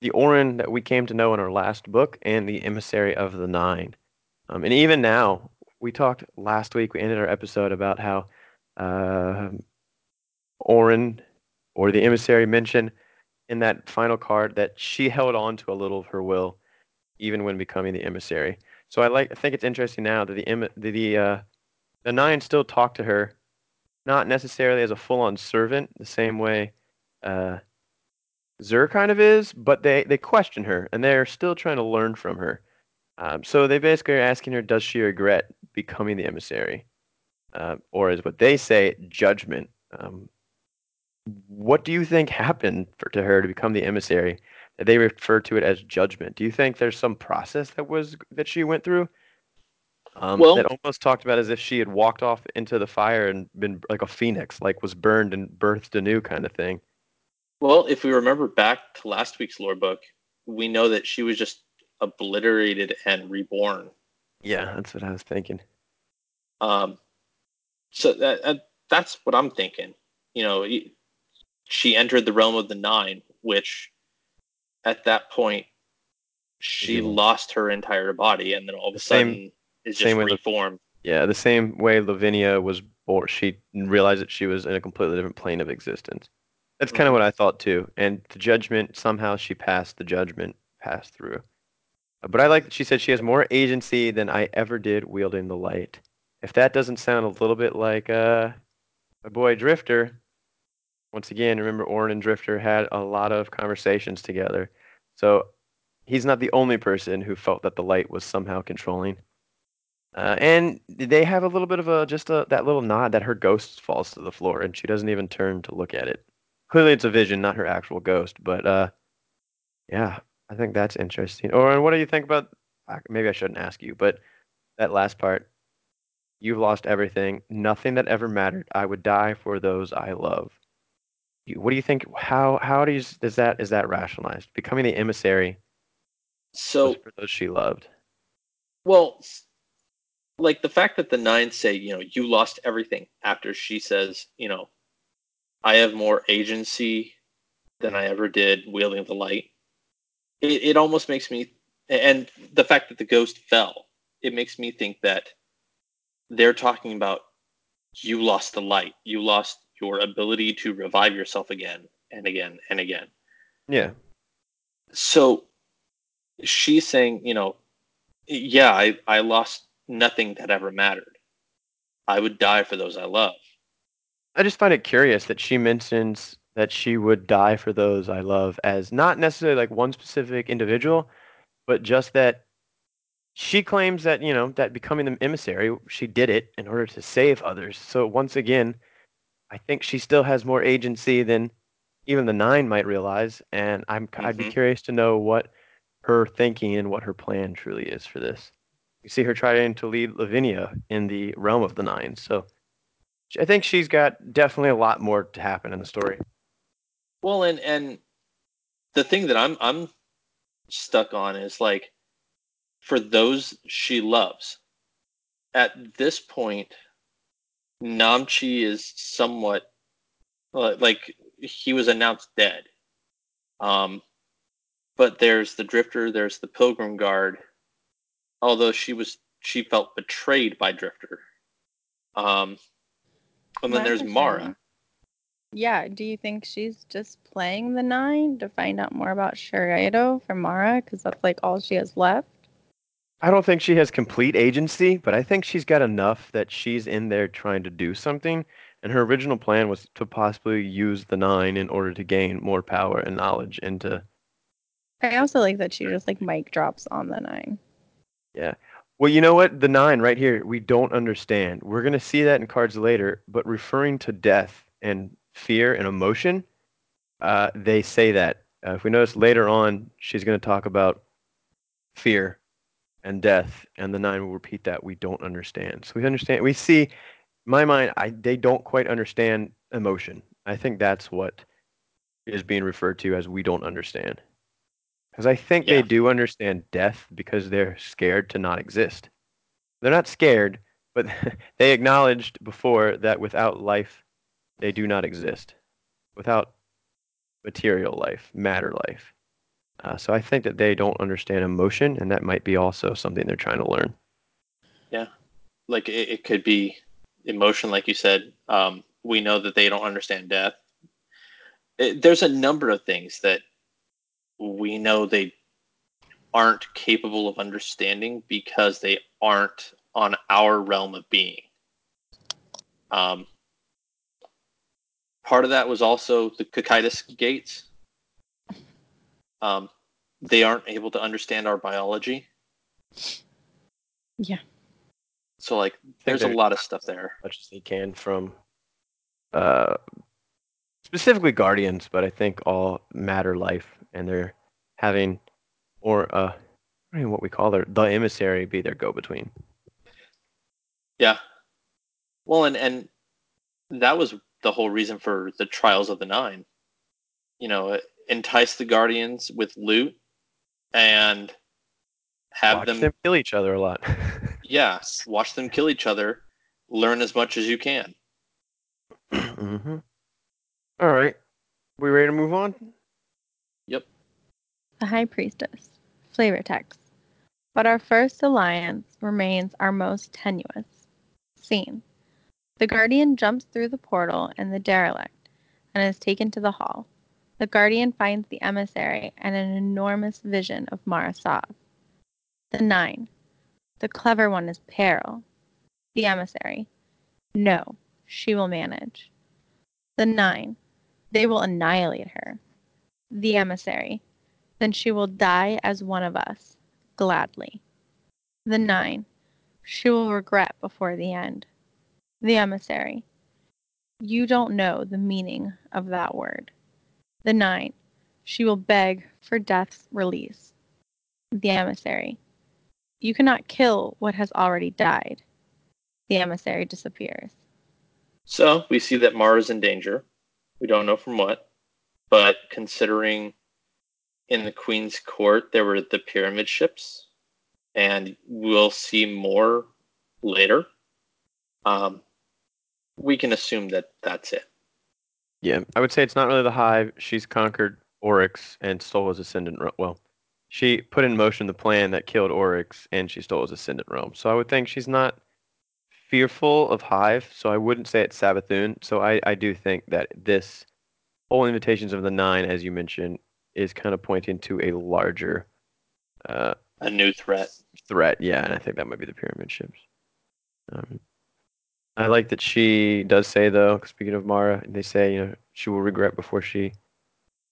the Orin that we came to know in our last book and the emissary of the Nine. Um, and even now, we talked last week, we ended our episode about how uh, Orin or the emissary mentioned in that final card that she held on to a little of her will even when becoming the emissary. So I like I think it's interesting now that the the the, uh, the nine still talk to her, not necessarily as a full-on servant, the same way uh, Xur kind of is, but they they question her and they're still trying to learn from her. Um, so they basically are asking her, does she regret becoming the emissary, uh, or is what they say judgment? Um, what do you think happened for, to her to become the emissary? They refer to it as judgment. Do you think there's some process that was that she went through? Um, Well- that almost talked about as if she had walked off into the fire and been like a phoenix, like was burned and birthed anew, kind of thing. Well, if we remember back to last week's lore book, we know that she was just obliterated and reborn. Yeah, that's what I was thinking. Um, so that, that that's what I'm thinking. You know, she entered the realm of the nine, which at that point she Yeah. lost her entire body, and then all of a The same- sudden is just reformed. Yeah, the same way Lavinia was born, she realized that she was in a completely different plane of existence. That's kind of what I thought too. And the judgment, somehow she passed the judgment, passed through. But I like that she said she has more agency than I ever did wielding the light. If that doesn't sound a little bit like uh, my boy Drifter, once again, remember Orin and Drifter had a lot of conversations together. So he's not the only person who felt that the light was somehow controlling. Uh, and they have a little bit of a just a that little nod that her ghost falls to the floor and she doesn't even turn to look at it. Clearly, it's a vision, not her actual ghost. But uh, yeah, I think that's interesting. Or what do you think about? Maybe I shouldn't ask you, but that last part. You've lost everything, nothing that ever mattered. I would die for those I love. You- What do you think? How how do you, is that is that rationalized? Becoming the emissary So for those she loved. Well, like the fact that the nine say, you know, you lost everything after she says, you know, I have more agency than I ever did wielding the light. It, it almost makes me, and the fact that the ghost fell, it makes me think that they're talking about you lost the light, you lost your ability to revive yourself again and again and again. Yeah, So she's saying, you know, yeah, I, I lost nothing that ever mattered. I would die for those I love. I just find it curious that she mentions that she would die for those I love as not necessarily like one specific individual, but just that she claims that, you know, that becoming the emissary, she did it in order to save others. So once again, I think she still has more agency than even the nine might realize. And I'm, I'd be Mhm. curious to know what her thinking and what her plan truly is for this. You see her trying to lead Lavinia in the realm of the nine. So I think she's got definitely a lot more to happen in the story. Well, and and the thing that I'm I'm stuck on is like for those she loves. At this point, Namchi is somewhat uh, like he was announced dead. Um, but there's the Drifter, there's the Pilgrim Guard. Although she was she felt betrayed by Drifter. Um, and then there's Mara. Yeah, do you think she's just playing the nine to find out more about Shiraido from Mara? Because that's like all she has left. I don't think she has complete agency, but I think she's got enough that she's in there trying to do something. And her original plan was to possibly use the nine in order to gain more power and knowledge into. I also like that she just like mic drops on the nine. Yeah. Well, you know what? The nine right here, we don't understand. We're going to see that in cards later, but referring to death and fear and emotion, uh, they say that. Uh, if we notice later on, she's going to talk about fear and death, and the nine will repeat that. We don't understand. So we understand. We see, my mind, I they don't quite understand emotion. I think that's what is being referred to as we don't understand. Because I think Yeah. they do understand death because they're scared to not exist. They're not scared, but they acknowledged before that without life, they do not exist. Without material life, matter life. Uh, so I think that they don't understand emotion, and that might be also something they're trying to learn. Yeah, like it, it could be emotion, like you said. Um, we know that they don't understand death. It, there's a number of things that we know they aren't capable of understanding because they aren't on our realm of being. Um, part of that was also the Cocytus gates. Um, they aren't able to understand our biology. Yeah. So like, there's a lot of stuff there. as much as they can from uh, specifically guardians, but I think all matter life, and they're having or uh, I don't what we call their the emissary be their go-between. Yeah. Well, and and that was the whole reason for the trials of the nine. You know, entice the guardians with loot and have Watch them, them kill each other a lot. yeah, watch them kill each other, learn as much as you can. mm-hmm. All right, we ready to move on? Yep. The High Priestess, flavor text. But our first alliance remains our most tenuous. Scene. The Guardian jumps through the portal in the derelict and is taken to the hall. The Guardian finds the emissary and an enormous vision of Mara Sov. The Nine. The clever one is Peril. The emissary. No, she will manage. The Nine. They will annihilate her. The emissary. Then she will die as one of us, gladly. The Nine. She will regret before the end. The emissary. You don't know the meaning of that word. The Nine. She will beg for death's release. The emissary. You cannot kill what has already died. The emissary disappears. So we see that Mara's in danger. We don't know from what, but considering in the Queen's court there were the pyramid ships, and we'll see more later. Um, we can assume that that's it. Yeah, I would say it's not really the hive. She's conquered Oryx and stole his ascendant. Well, she put in motion the plan that killed Oryx, and she stole his ascendant realm. So I would think she's not fearful of hive. So I wouldn't say it's Savathûn. So I, I do think that this whole invitations of the nine, as you mentioned, is kind of pointing to a larger uh, A new threat. threat. Yeah, and I think that might be the pyramid ships. Um, I like that she does say though. Speaking of Mara, they say you know she will regret before she.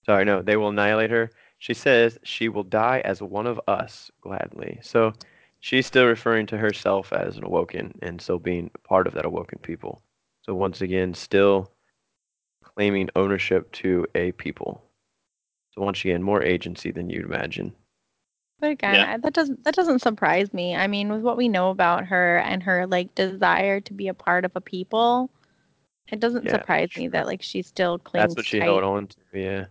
Sorry, no, they will annihilate her. She says she will die as one of us gladly. So she's still referring to herself as an awoken and still being part of that awoken people. So once again, still claiming ownership to a people. So once again, more agency than you'd imagine. But again, Yeah. I, that doesn't that doesn't surprise me. I mean, with what we know about her and her like desire to be a part of a people, it doesn't Yeah, surprise that's me that like she still clings That's what she tight. held on to. Yeah.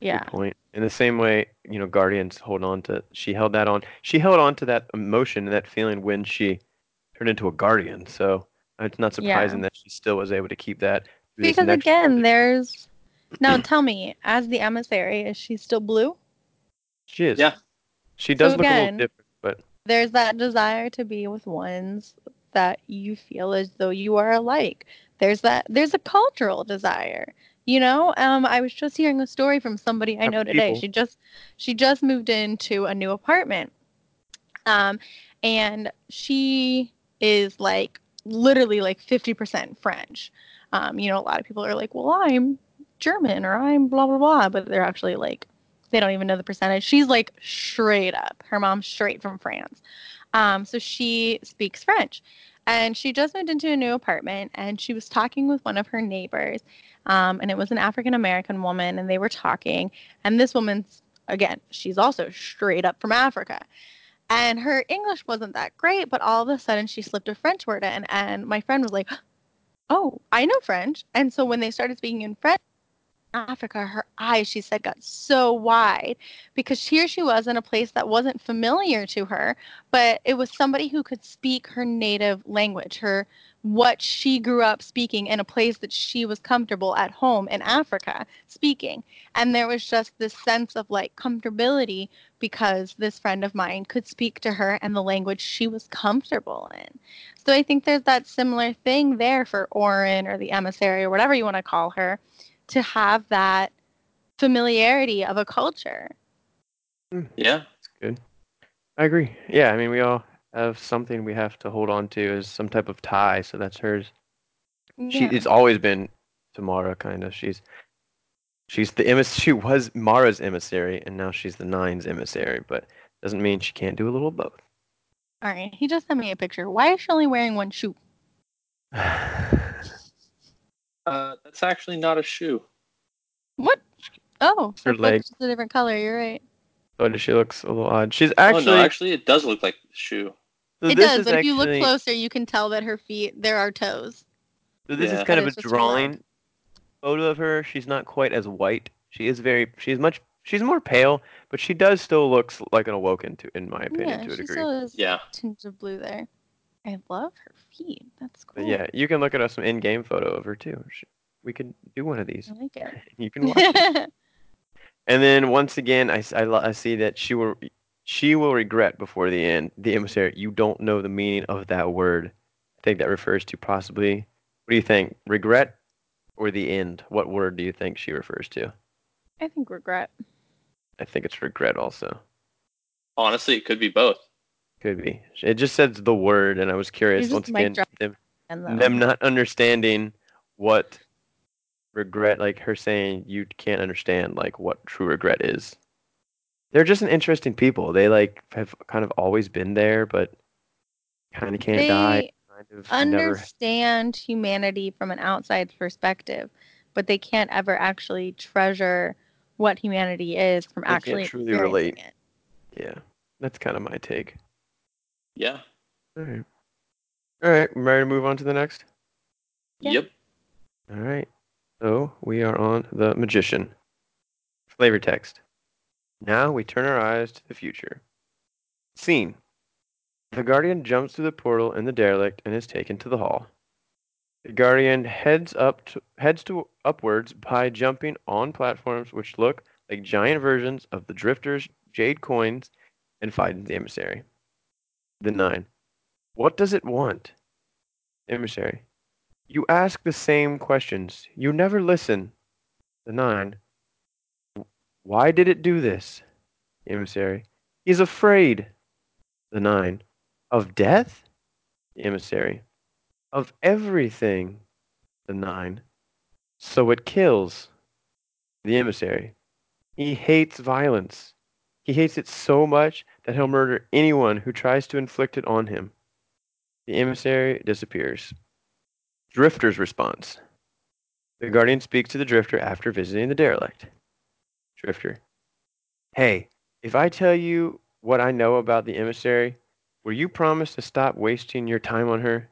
Yeah, Good point. In the same way, you know, Guardians hold on to. She held that on. She held on to that emotion and that feeling when she turned into a Guardian. So uh, it's not Yeah. surprising that she still was able to keep that. because again, transition. there's now tell me, as the emissary, is she still blue? she is. Yeah. She does So look a little different, but There's that desire to be with ones that you feel as though you are alike. There's that there's a cultural desire. You know, um, I was just hearing a story from somebody I know today. people. She just she just moved into a new apartment. Um, and she is like literally like 50% French. Um, you know, a lot of people are like, well, I'm German or I'm blah, blah, blah. But they're actually like, they don't even know the percentage. She's like straight up. Her mom's straight from France. Um, so she speaks French. And she just moved into a new apartment and she was talking with one of her neighbors. Um, and it was an African American woman and they were talking. And this woman's, again, she's also straight up from Africa and her English wasn't that great, but all of a sudden she slipped a French word in, and my friend was like, "Oh, I know French." And so when they started speaking in French, Africa, her eyes, she said, got so wide because here she was in a place that wasn't familiar to her, but it was somebody who could speak her native language, her what she grew up speaking in a place that she was comfortable at home in Africa speaking. And there was just this sense of like comfortability because this friend of mine could speak to her and the language she was comfortable in. So I think there's that similar thing there for Orin or the emissary or whatever you want to call her to have that familiarity of a culture. Hmm. Yeah. That's good. I agree. Yeah, I mean, we all have something we have to hold on to as some type of tie. So that's hers. She Yeah. it's always been Tamara, kind of. She's she's the emis. She was Mara's emissary, and now she's the Nine's emissary. But doesn't mean she can't do a little of both. All right. He just sent me a picture. Why is she only wearing one shoe? Uh, that's actually not a shoe. What? Oh, Her her leg. leg. a different color. You're right. but she looks a little odd. She's oh actually. no, actually, it does look like a shoe. so it does, is but if you look closer, you can tell that her feet there are toes. So this Yeah. is kind But of a it's just her leg. drawing photo of her. She's not quite as white. She is very. She's much. She's more pale, but she does still looks like an awoken to, in my opinion, yeah, to a she degree. still has Yeah. tinge of blue there. I love her feet. That's cool. But yeah, you can look at us some in-game photo of her too. We could do one of these. I like it. You can watch it. And then once again, I, s- I, lo- I see that she will she will regret before the end. The emissary, you don't know the meaning of that word. I think that refers to possibly. What do you think? Regret or the end? What word do you think she refers to? I think regret. I think it's regret also. Honestly, it could be both. Could be. It just says the word, and I was curious once again them, them not understanding what regret, like her saying you can't understand like what true regret is. They're just an interesting people. They like have kind of always been there, but kind of can't die. they Kind of never. understand humanity from an outside perspective, but they can't ever actually treasure what humanity is from They can't actually truly relate. it. Yeah, that's kind of my take. Yeah. All right. All right. Ready to move on to the next? Yeah. Yep. All right. So we are on the magician. Flavor text. Now we turn our eyes to the future. Scene. The Guardian jumps through the portal in the derelict and is taken to the hall. The Guardian heads up to, heads to upwards by jumping on platforms which look like giant versions of the Drifter's jade coins and fighting the emissary. The Nine. What does it want? Emissary. You ask the same questions. You never listen. The Nine. Why did it do this? Emissary. He's afraid. The Nine. Of death? Emissary. Of everything. The Nine. So it kills. The Emissary. He hates violence. He hates it so much that he'll murder anyone who tries to inflict it on him. The emissary disappears. Drifter's response. The Guardian speaks to the Drifter after visiting the derelict. Drifter. Hey, if I tell you what I know about the emissary, will you promise to stop wasting your time on her?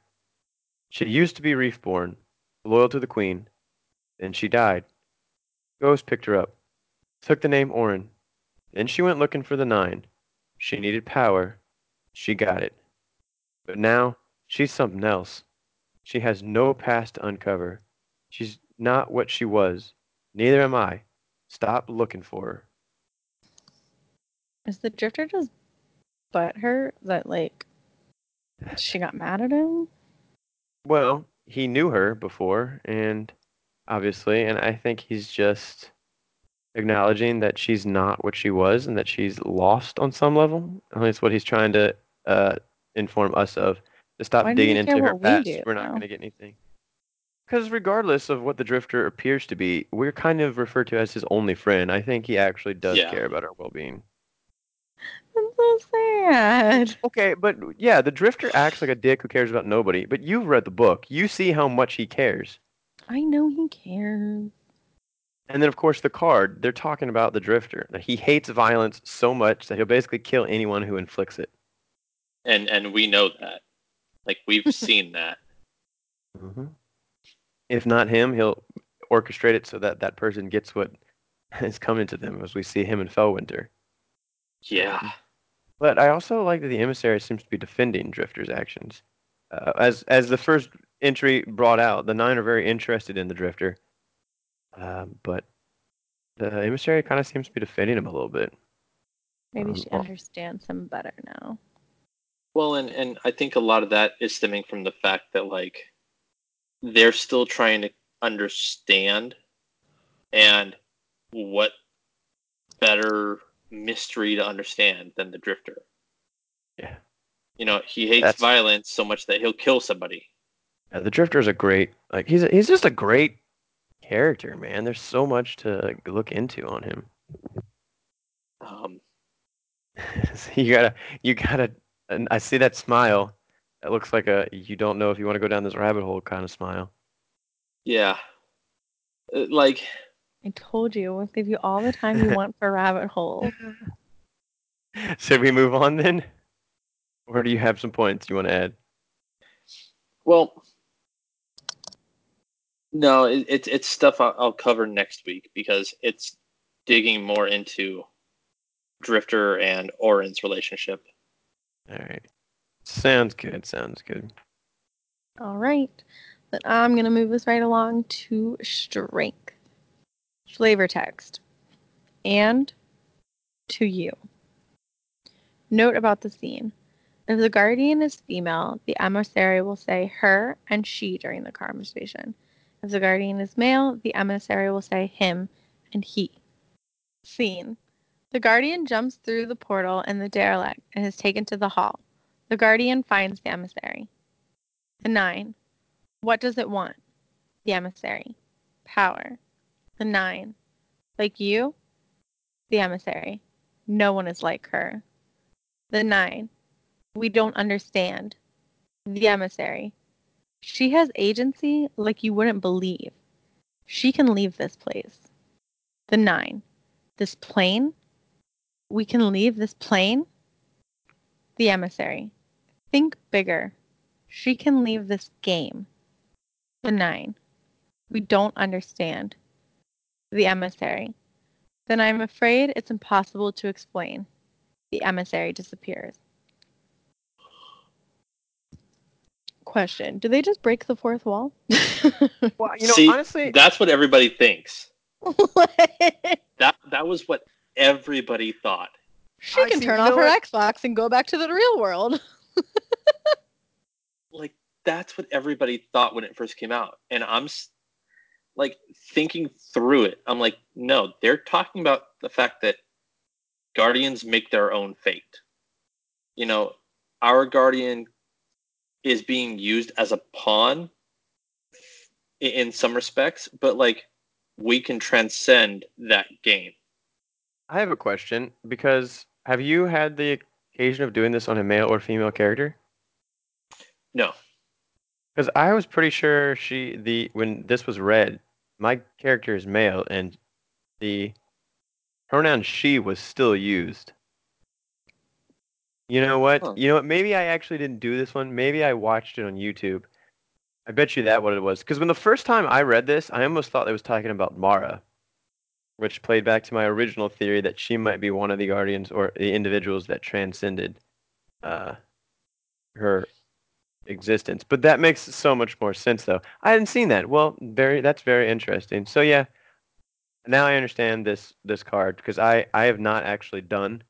She used to be Reefborn, loyal to the Queen. Then she died. Ghost picked her up, took the name Orin. Then she went looking for the Nine. She needed power. She got it. But now, she's something else. She has no past to uncover. She's not what she was. Neither am I. Stop looking for her. Is the drifter just butt her that like she got mad at him? Well, he knew her before, and obviously, and I think he's just acknowledging that she's not what she was and that she's lost on some level. At least what he's trying to uh, inform us of. To stop Why digging into her what we past, do, we're not though? going to get anything. Because regardless of what the Drifter appears to be, we're kind of referred to as his only friend. I think he actually does Yeah. care about our well-being. I'm so sad. Okay, but yeah, the Drifter acts like a dick who cares about nobody. But you've read the book. You see how much he cares. I know he cares. And then, of course, the card. They're talking about the Drifter. That he hates violence so much that he'll basically kill anyone who inflicts it. and and we know that. Like we've seen that. Mm-hmm. If not him, he'll orchestrate it so that that person gets what is coming to them, as we see him in Fellwinter. Yeah. But I also like that the emissary seems to be defending Drifter's actions. Uh, as as the first entry brought out, the Nine are very interested in the Drifter, um, but the emissary kind of seems to be defending him a little bit. Maybe Um, she understands him better now. Well, and and I think a lot of that is stemming from the fact that like they're still trying to understand, and what better mystery to understand than the Drifter? Yeah. You know, he hates That's- violence so much that he'll kill somebody. Yeah, the Drifter is a great like he's a, he's just a great character, man. There's so much to look into on him. Um, you gotta you gotta. And I see that smile. It looks like a you don't know if you want to go down this rabbit hole kind of smile. yeah, Uh, like I told you, we'll give you all the time you want for rabbit hole. Should we move on then? Or do you have some points you want to add? Well, no, it, it's it's stuff I'll, I'll cover next week because it's digging more into Drifter and Orin's relationship. All right. Sounds good. Sounds good. All right. Then I'm going to move us right along to strength. Flavor text. And to you. Note about the scene. If the guardian is female, the emissary will say her and she during the conversation. If the guardian is male, the emissary will say him and he. Scene. The guardian jumps through the portal in the derelict and is taken to the hall. The guardian finds the emissary. The nine. What does it want? The emissary. Power. The nine. Like you? The emissary. No one is like her. The nine. We don't understand. The emissary. She has agency like you wouldn't believe. She can leave this place. The nine. This plane? We can leave this plane? The emissary. Think bigger. She can leave this game. The nine. We don't understand. The emissary. Then I'm afraid it's impossible to explain. The emissary disappears. Question. Do they just break the fourth wall? Well, you know, See, honestly, That's what everybody thinks. What? That that was what everybody thought. she I can see, turn off her what? Xbox and go back to the real world. Like that's what everybody thought when it first came out, and I'm like thinking through it. I'm like, no, they're talking about the fact that guardians make their own fate. You know, our guardian is being used as a pawn in some respects, but like we can transcend that game. I have a question because have you had the occasion of doing this on a male or female character? No, Because I was pretty sure she the when this was read, my character is male and the pronoun she was still used. You know what? Huh. You know what? Maybe I actually didn't do this one. Maybe I watched it on YouTube. I bet you that what it was. Because when the first time I read this, I almost thought it was talking about Mara, which played back to my original theory that she might be one of the guardians or the individuals that transcended uh, her existence. But that makes so much more sense, though. I hadn't seen that. Well, very that's very interesting. So yeah, now I understand this this card because I I have not actually done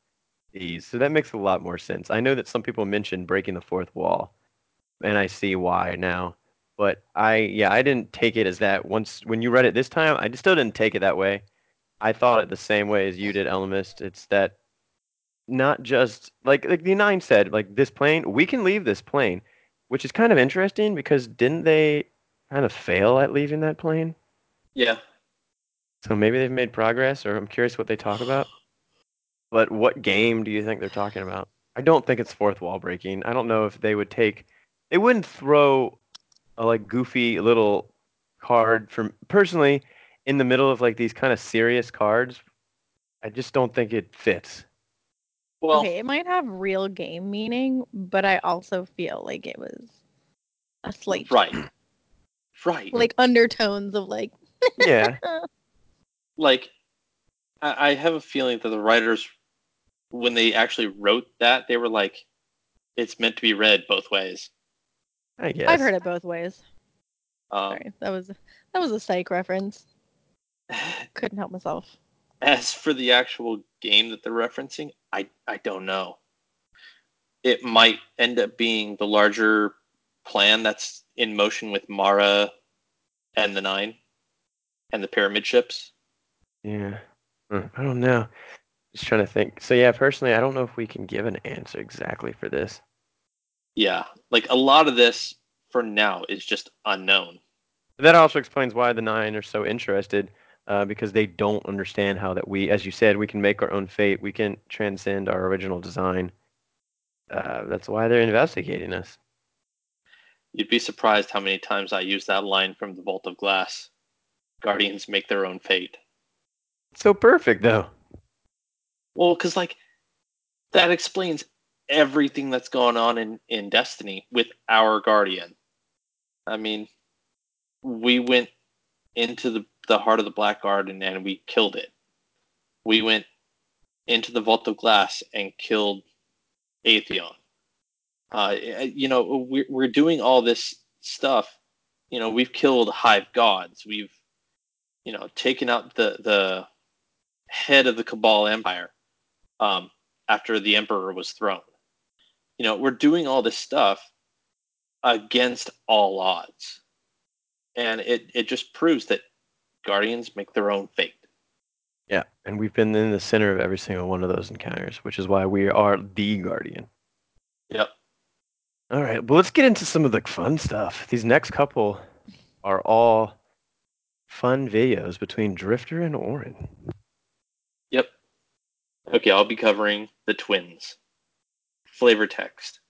these, so that makes a lot more sense. I know that some people mentioned breaking the fourth wall, and I see why now. But I, yeah, I didn't take it as that. Once when you read it this time, I still didn't take it that way. I thought it the same way as you did, Ellimist. It's that not just like like the nine said, like this plane, we can leave this plane, which is kind of interesting because didn't they kind of fail at leaving that plane? Yeah. So maybe they've made progress, or I'm curious what they talk about. But what game do you think they're talking about? I don't think it's fourth wall breaking. I don't know if they would take, they wouldn't throw a like goofy little card from personally in the middle of like these kind of serious cards. I just don't think it fits. Well, okay, it might have real game meaning, but I also feel like it was a slight right. Right. like undertones of like Yeah. like I, I have a feeling that the writers when they actually wrote that, they were like, it's meant to be read both ways. I guess. I've heard it both ways. Um, Sorry, that was that was a psych reference. Couldn't help myself. As for the actual game that they're referencing, I I don't know. It might end up being the larger plan that's in motion with Mara and the Nine and the pyramid ships. Yeah. Hmm, I don't know. Just trying to think. So yeah, personally, I don't know if we can give an answer exactly for this. Yeah, like a lot of this for now is just unknown. That also explains why the nine are so interested, uh, because they don't understand how that we, as you said, we can make our own fate. We can transcend our original design. Uh, that's why they're investigating us. You'd be surprised how many times I use that line from the Vault of Glass. Guardians make their own fate. So perfect, though. Well, because like that explains everything that's going on in in Destiny with our Guardian. I mean, we went into the the heart of the Black Garden and we killed it. We went into the Vault of Glass and killed Atheon. Uh, you know, we're, we're doing all this stuff. You know, we've killed hive gods. We've, you know, taken out the the head of the Cabal Empire um, after the Emperor was thrown. You know, we're doing all this stuff against all odds, and it it just proves that Guardians make their own fate. Yeah, and we've been in the center of every single one of those encounters, which is why we are the Guardian. Yep. All right, well, let's get into some of the fun stuff. These next couple are all fun videos between Drifter and Orin. Okay, I'll be covering the twins. Flavor text.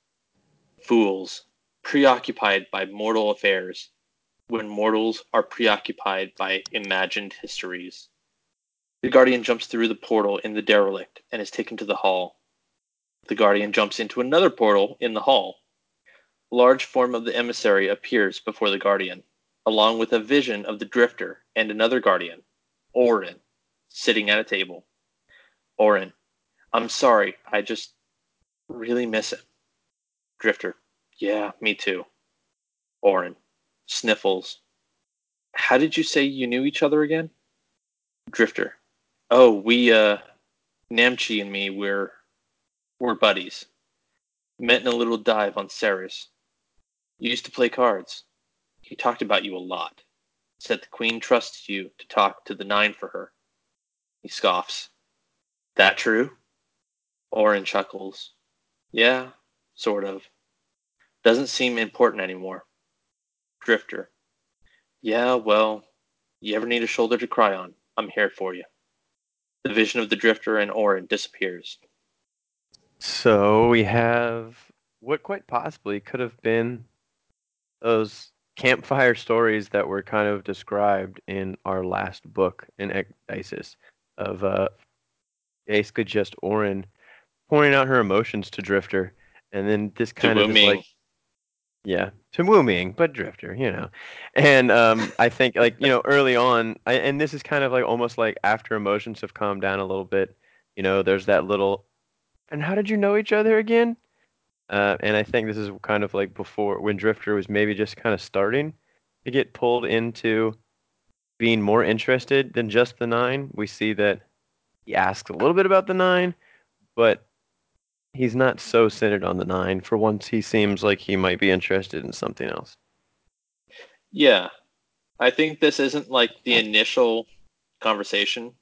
Fools, preoccupied by mortal affairs, when mortals are preoccupied by imagined histories. The Guardian jumps through the portal in the derelict and is taken to the hall. The Guardian jumps into another portal in the hall. A large form of the emissary appears before the Guardian, along with a vision of the Drifter and another Guardian, Orin, sitting at a table. Orin, I'm sorry, I just really miss it. Drifter, yeah, me too. Orin, sniffles. How did you say you knew each other again? Drifter, oh, we, uh, Namchi and me, we're, we're buddies. Met in a little dive on Ceres. You used to play cards. He talked about you a lot. Said the Queen trusts you to talk to the Nine for her. He scoffs. That true? Orin chuckles. Yeah, sort of. Doesn't seem important anymore. Drifter. Yeah, well, you ever need a shoulder to cry on, I'm here for you. The vision of the Drifter and Orin disappears. So we have what quite possibly could have been those campfire stories that were kind of described in our last book in Ecdysis of uh, basically just Orin pointing out her emotions to Drifter, and then this kind of is like, yeah, to Wu Ming, but Drifter, you know, and um, I think like you know early on, I, and this is kind of like almost like after emotions have calmed down a little bit, you know, there's that little, and how did you know each other again? Uh, and I think this is kind of like before when Drifter was maybe just kind of starting to get pulled into being more interested than just the nine. We see that he asks a little bit about the nine, but he's not so centered on the nine. For once, he seems like he might be interested in something else. Yeah. I think this isn't like the initial conversation,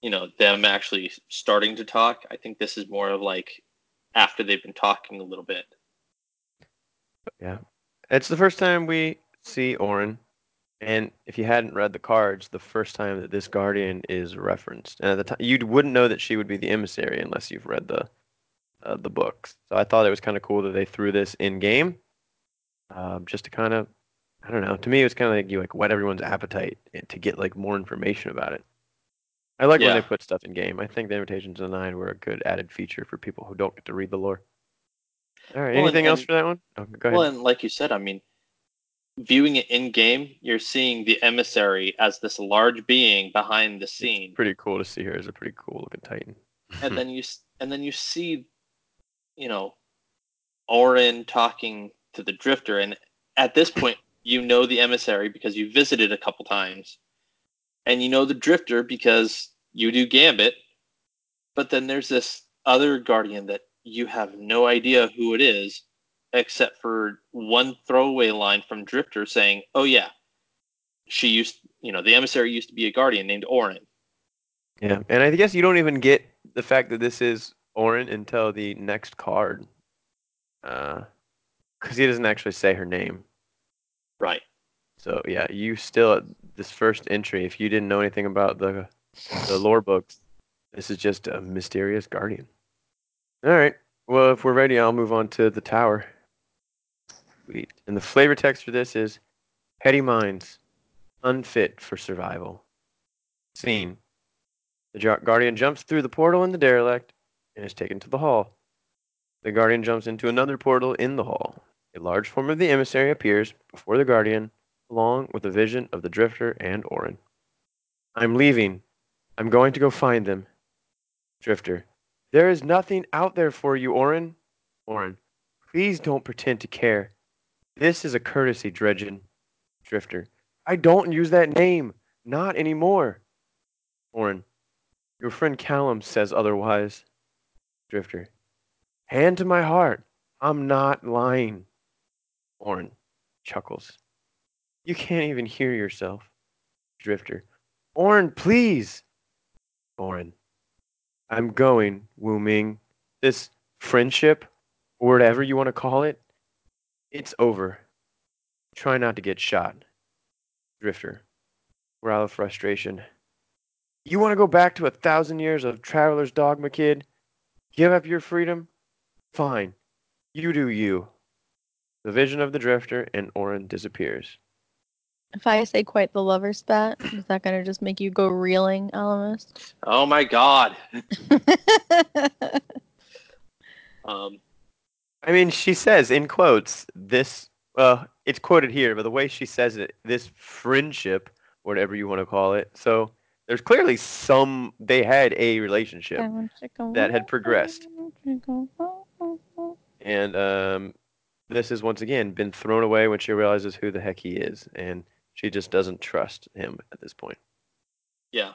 you know, them actually starting to talk. I think this is more of like after they've been talking a little bit. Yeah. It's the first time we see Orin. And if you hadn't read the cards, the first time that this guardian is referenced, and at the time you wouldn't know that she would be the emissary unless you've read the uh, the books. So I thought it was kind of cool that they threw this in game, um, just to kind of, I don't know. To me, it was kind of like you like whet everyone's appetite to get like more information about it. I like when they put stuff in game. I think the invitations to the nine were a good added feature for people who don't get to read the lore. All right. Well, and- anything else for that one? Oh, go ahead. Well, and like you said, I mean, viewing it in game, you're seeing the emissary as this large being behind the scene, It's pretty cool to see her as a pretty cool looking Titan. and then you and then you see, you know, Orin talking to the Drifter, and at this point, you know the emissary because you visited a couple times, and you know the Drifter because you do Gambit, but then there's this other Guardian that you have no idea who it is, except for one throwaway line from Drifter saying, "Oh yeah, she used, you know, the emissary used to be a Guardian named Orin." Yeah, and I guess you don't even get the fact that this is Orin until the next card, uh, because he doesn't actually say her name. Right. So yeah, you still this first entry. If you didn't know anything about the the lore books, this is just a mysterious guardian. All right. Well, if we're ready, I'll move on to the tower. Sweet. And the flavor text for this is petty minds, unfit for survival. Scene. The Guardian jumps through the portal in the derelict and is taken to the hall. The Guardian jumps into another portal in the hall. A large form of the emissary appears before the Guardian, along with a vision of the Drifter and Orin. I'm leaving. I'm going to go find them. Drifter. There is nothing out there for you, Orin. Orin. Please don't pretend to care. This is a courtesy, Dredgen. Drifter. I don't use that name. Not anymore. Orin. Your friend Callum says otherwise. Drifter. Hand to my heart. I'm not lying. Orin chuckles. You can't even hear yourself. Drifter. Orin, please. Orin. I'm going, Wu Ming. This friendship, or whatever you want to call it, it's over. Try not to get shot. Drifter. Growl of frustration. You want to go back to a thousand years of traveler's dogma, kid? Give up your freedom? Fine. You do you. The vision of the drifter and Orin disappears. If I say quite the lover spat, is that gonna just make you go reeling, Ellimist? Oh my God. Um, I mean, she says in quotes, this, well, it's quoted here, but the way she says it, this friendship, whatever you want to call it. So there's clearly some, they had a relationship. that had progressed. And um, this has once again been thrown away when she realizes who the heck he is. And she just doesn't trust him at this point. yeah.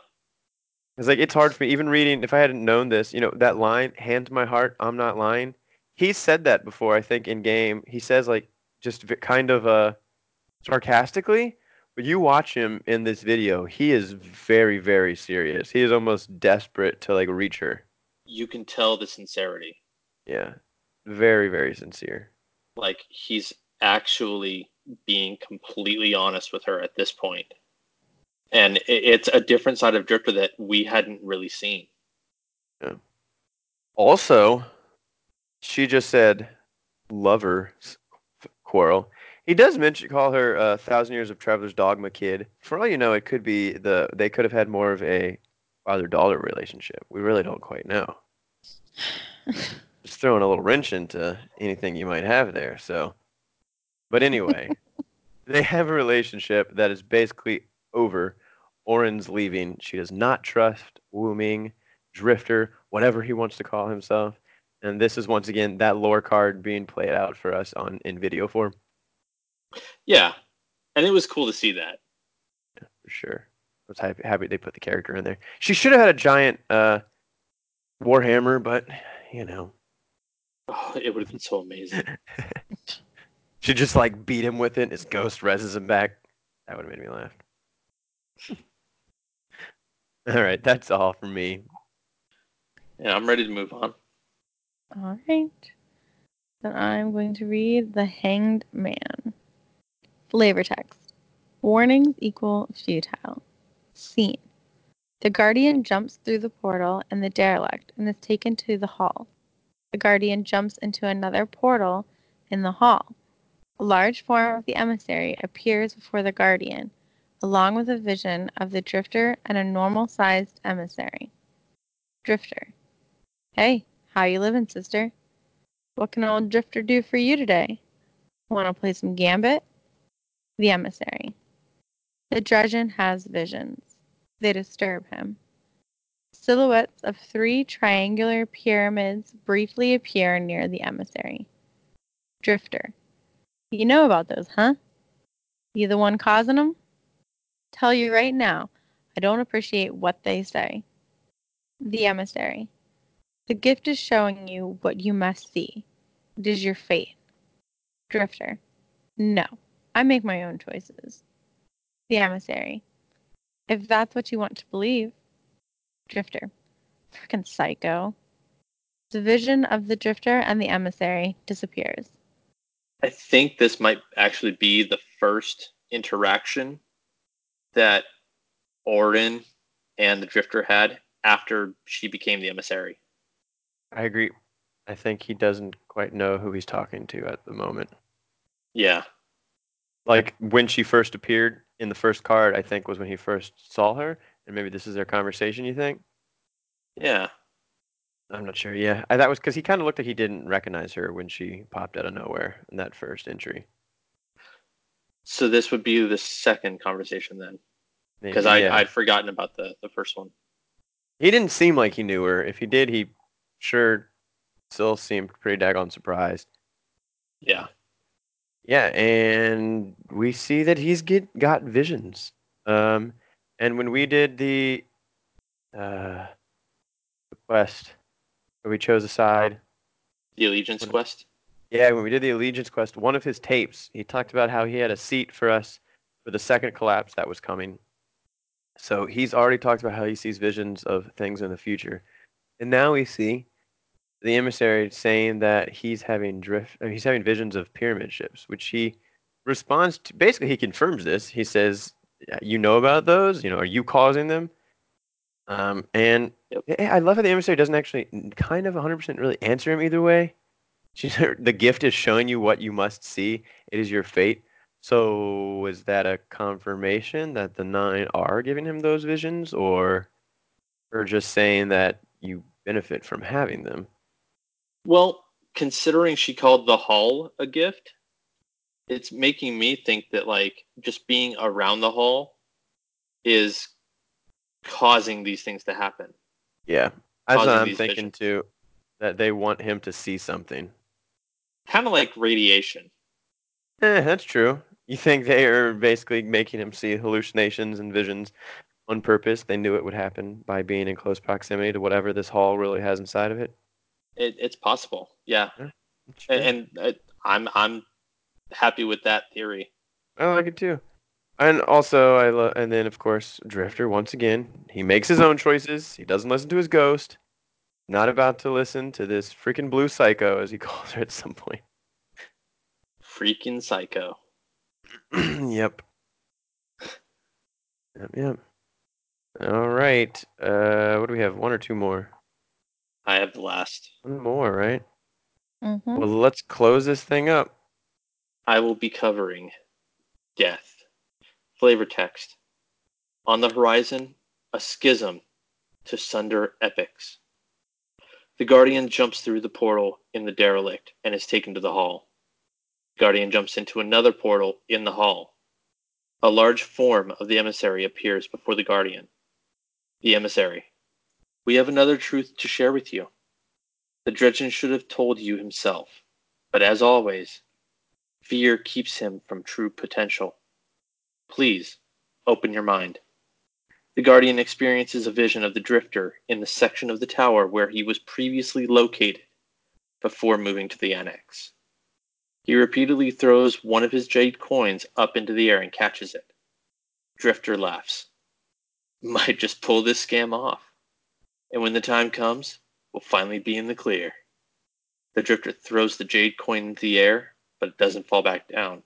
It's like, it's hard for me, even reading, if I hadn't known this, you know, that line, hand to my heart, I'm not lying. He's said that before, I think, in game. He says, like, just kind of uh, sarcastically, but you watch him in this video, he is very, very serious. He is almost desperate to, like, reach her. You can tell the sincerity. Yeah. Very, very sincere. Like he's actually being completely honest with her at this point. And it's a different side of Drifter that we hadn't really seen. Yeah. Also, she just said lover quarrel. He does mention call her a uh, thousand years of traveler's dogma kid. For all you know, it could be the they could have had more of a father daughter relationship. We really don't quite know. Just throwing a little wrench into anything you might have there. So, but anyway, they have a relationship that is basically over. Orin's leaving. She does not trust Wu Ming, Drifter, whatever he wants to call himself. And this is once again that lore card being played out for us on in video form Yeah. And it was cool to see that. for sure. I was happy, happy they put the character in there. She should have had a giant uh, warhammer, but you know, Oh, it would have been so amazing. She just like beat him with it. His ghost reses him back. That would have made me laugh. all right, that's all for me. Yeah, I'm ready to move on. All right. Then I'm going to read The Hanged Man. Flavor text. Warnings equal futile. Scene. The Guardian jumps through the portal and the derelict and is taken to the hall. The Guardian jumps into another portal in the hall. A large form of the emissary appears before the Guardian, along with a vision of the Drifter and a normal sized emissary. Drifter. Hey, how you living, sister? What can old Drifter do for you today? Want to play some Gambit? The emissary. The Dredgen has visions. They disturb him. Silhouettes of three triangular pyramids briefly appear near the emissary. Drifter. You know about those, huh? You the one causing them? Tell you right now, I don't appreciate what they say. The emissary. The gift is showing you what you must see. It is your fate. Drifter. No, I make my own choices. The emissary. If that's what you want to believe. Drifter. Frickin' psycho. The vision of the drifter and the emissary disappears. I think this might actually be the first interaction that Orin and the Drifter had after she became the emissary. I agree. I think he doesn't quite know who he's talking to at the moment. Yeah. Like when she first appeared in the first card, I think was when he first saw her, and maybe this is their conversation. You think? Yeah. I'm not sure. Yeah, I, that was because he kind of looked like he didn't recognize her when she popped out of nowhere in that first entry. So this would be the second conversation then, because I yeah. I'd forgotten about the the first one. he didn't seem like he knew her. If he did, he sure still seemed pretty daggone surprised. Yeah. Yeah, and we see that he's get got visions. Um, and when we did the uh, the quest, where we chose a side, The Allegiance What- quest. yeah, when we did the allegiance quest, one of his tapes, he talked about how he had a seat for us for the second collapse that was coming. So he's already talked about how he sees visions of things in the future, and now we see the emissary saying that he's having drift, he's having visions of pyramid ships, which he responds to. Basically, he confirms this. He says, "Yeah, "You know about those? You know, are you causing them?" Um, and Yep. I I love how the emissary doesn't actually kind of 100% really answer him either way. She's the gift is showing you what you must see. It is your fate. So is that a confirmation that the nine are giving him those visions, or or just saying that you benefit from having them? Well, considering she called the hall a gift, it's making me think that like just being around the hall is causing these things to happen. Yeah, that's what I'm thinking visions. too. That they want him to see something. Kind of like radiation. Eh, that's true. You think they are basically making him see hallucinations and visions on purpose? They knew it would happen by being in close proximity to whatever this hall really has inside of it. It, it's possible. Yeah. True. And, and I, I'm I'm happy with that theory. Oh, I like it too. And also, I love, and then of course, Drifter once again, he makes his own choices. He doesn't listen to his ghost. Not about to listen to this freaking blue psycho, as he calls her at some point. Freaking psycho. yep. Yep. Yep. All right. Uh, what do we have? One or two more? I have the last. One more, right? Mm-hmm. Well, let's close this thing up. I will be covering death. Flavor text. On the horizon, a schism to sunder epics. The Guardian jumps through the portal in the derelict and is taken to the hall. The Guardian jumps into another portal in the hall. A large form of the emissary appears before the Guardian. The emissary. We have another truth to share with you. The Dredgen should have told you himself, but as always, fear keeps him from true potential. Please, open your mind. The Guardian experiences a vision of the Drifter in the section of the tower where he was previously located before moving to the Annex. He repeatedly throws one of his jade coins up into the air and catches it. Drifter laughs. Might just pull this scam off. And when the time comes, we'll finally be in the clear. The drifter throws the jade coin into the air, but it doesn't fall back down.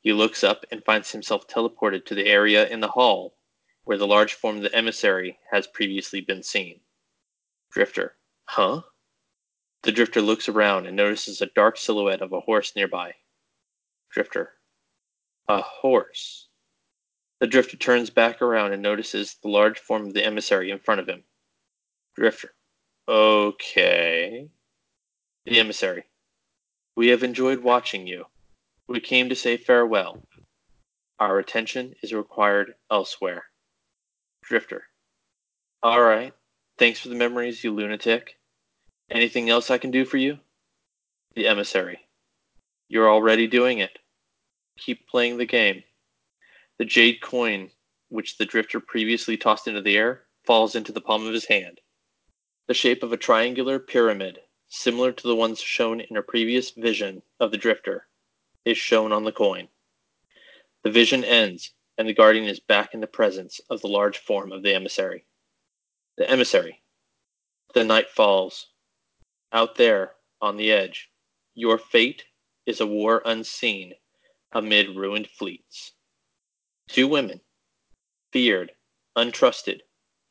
He looks up and finds himself teleported to the area in the hall where the large form of the emissary has previously been seen. Drifter, huh? The drifter looks around and notices a dark silhouette of a horse nearby. Drifter, a horse. The drifter turns back around and notices the large form of the emissary in front of him. Drifter, okay. The emissary, we have enjoyed watching you. We came to say farewell. Our attention is required elsewhere. Drifter. All right. Thanks for the memories, you lunatic. Anything else I can do for you? The emissary. You're already doing it. Keep playing the game. The jade coin, which the drifter previously tossed into the air, falls into the palm of his hand. The shape of a triangular pyramid, similar to the ones shown in a previous vision of the drifter, is shown on the coin. The vision ends, and the guardian is back in the presence of the large form of the emissary. The emissary. The night falls. Out there, on the edge, your fate is a war unseen amid ruined fleets. Two women, feared, untrusted,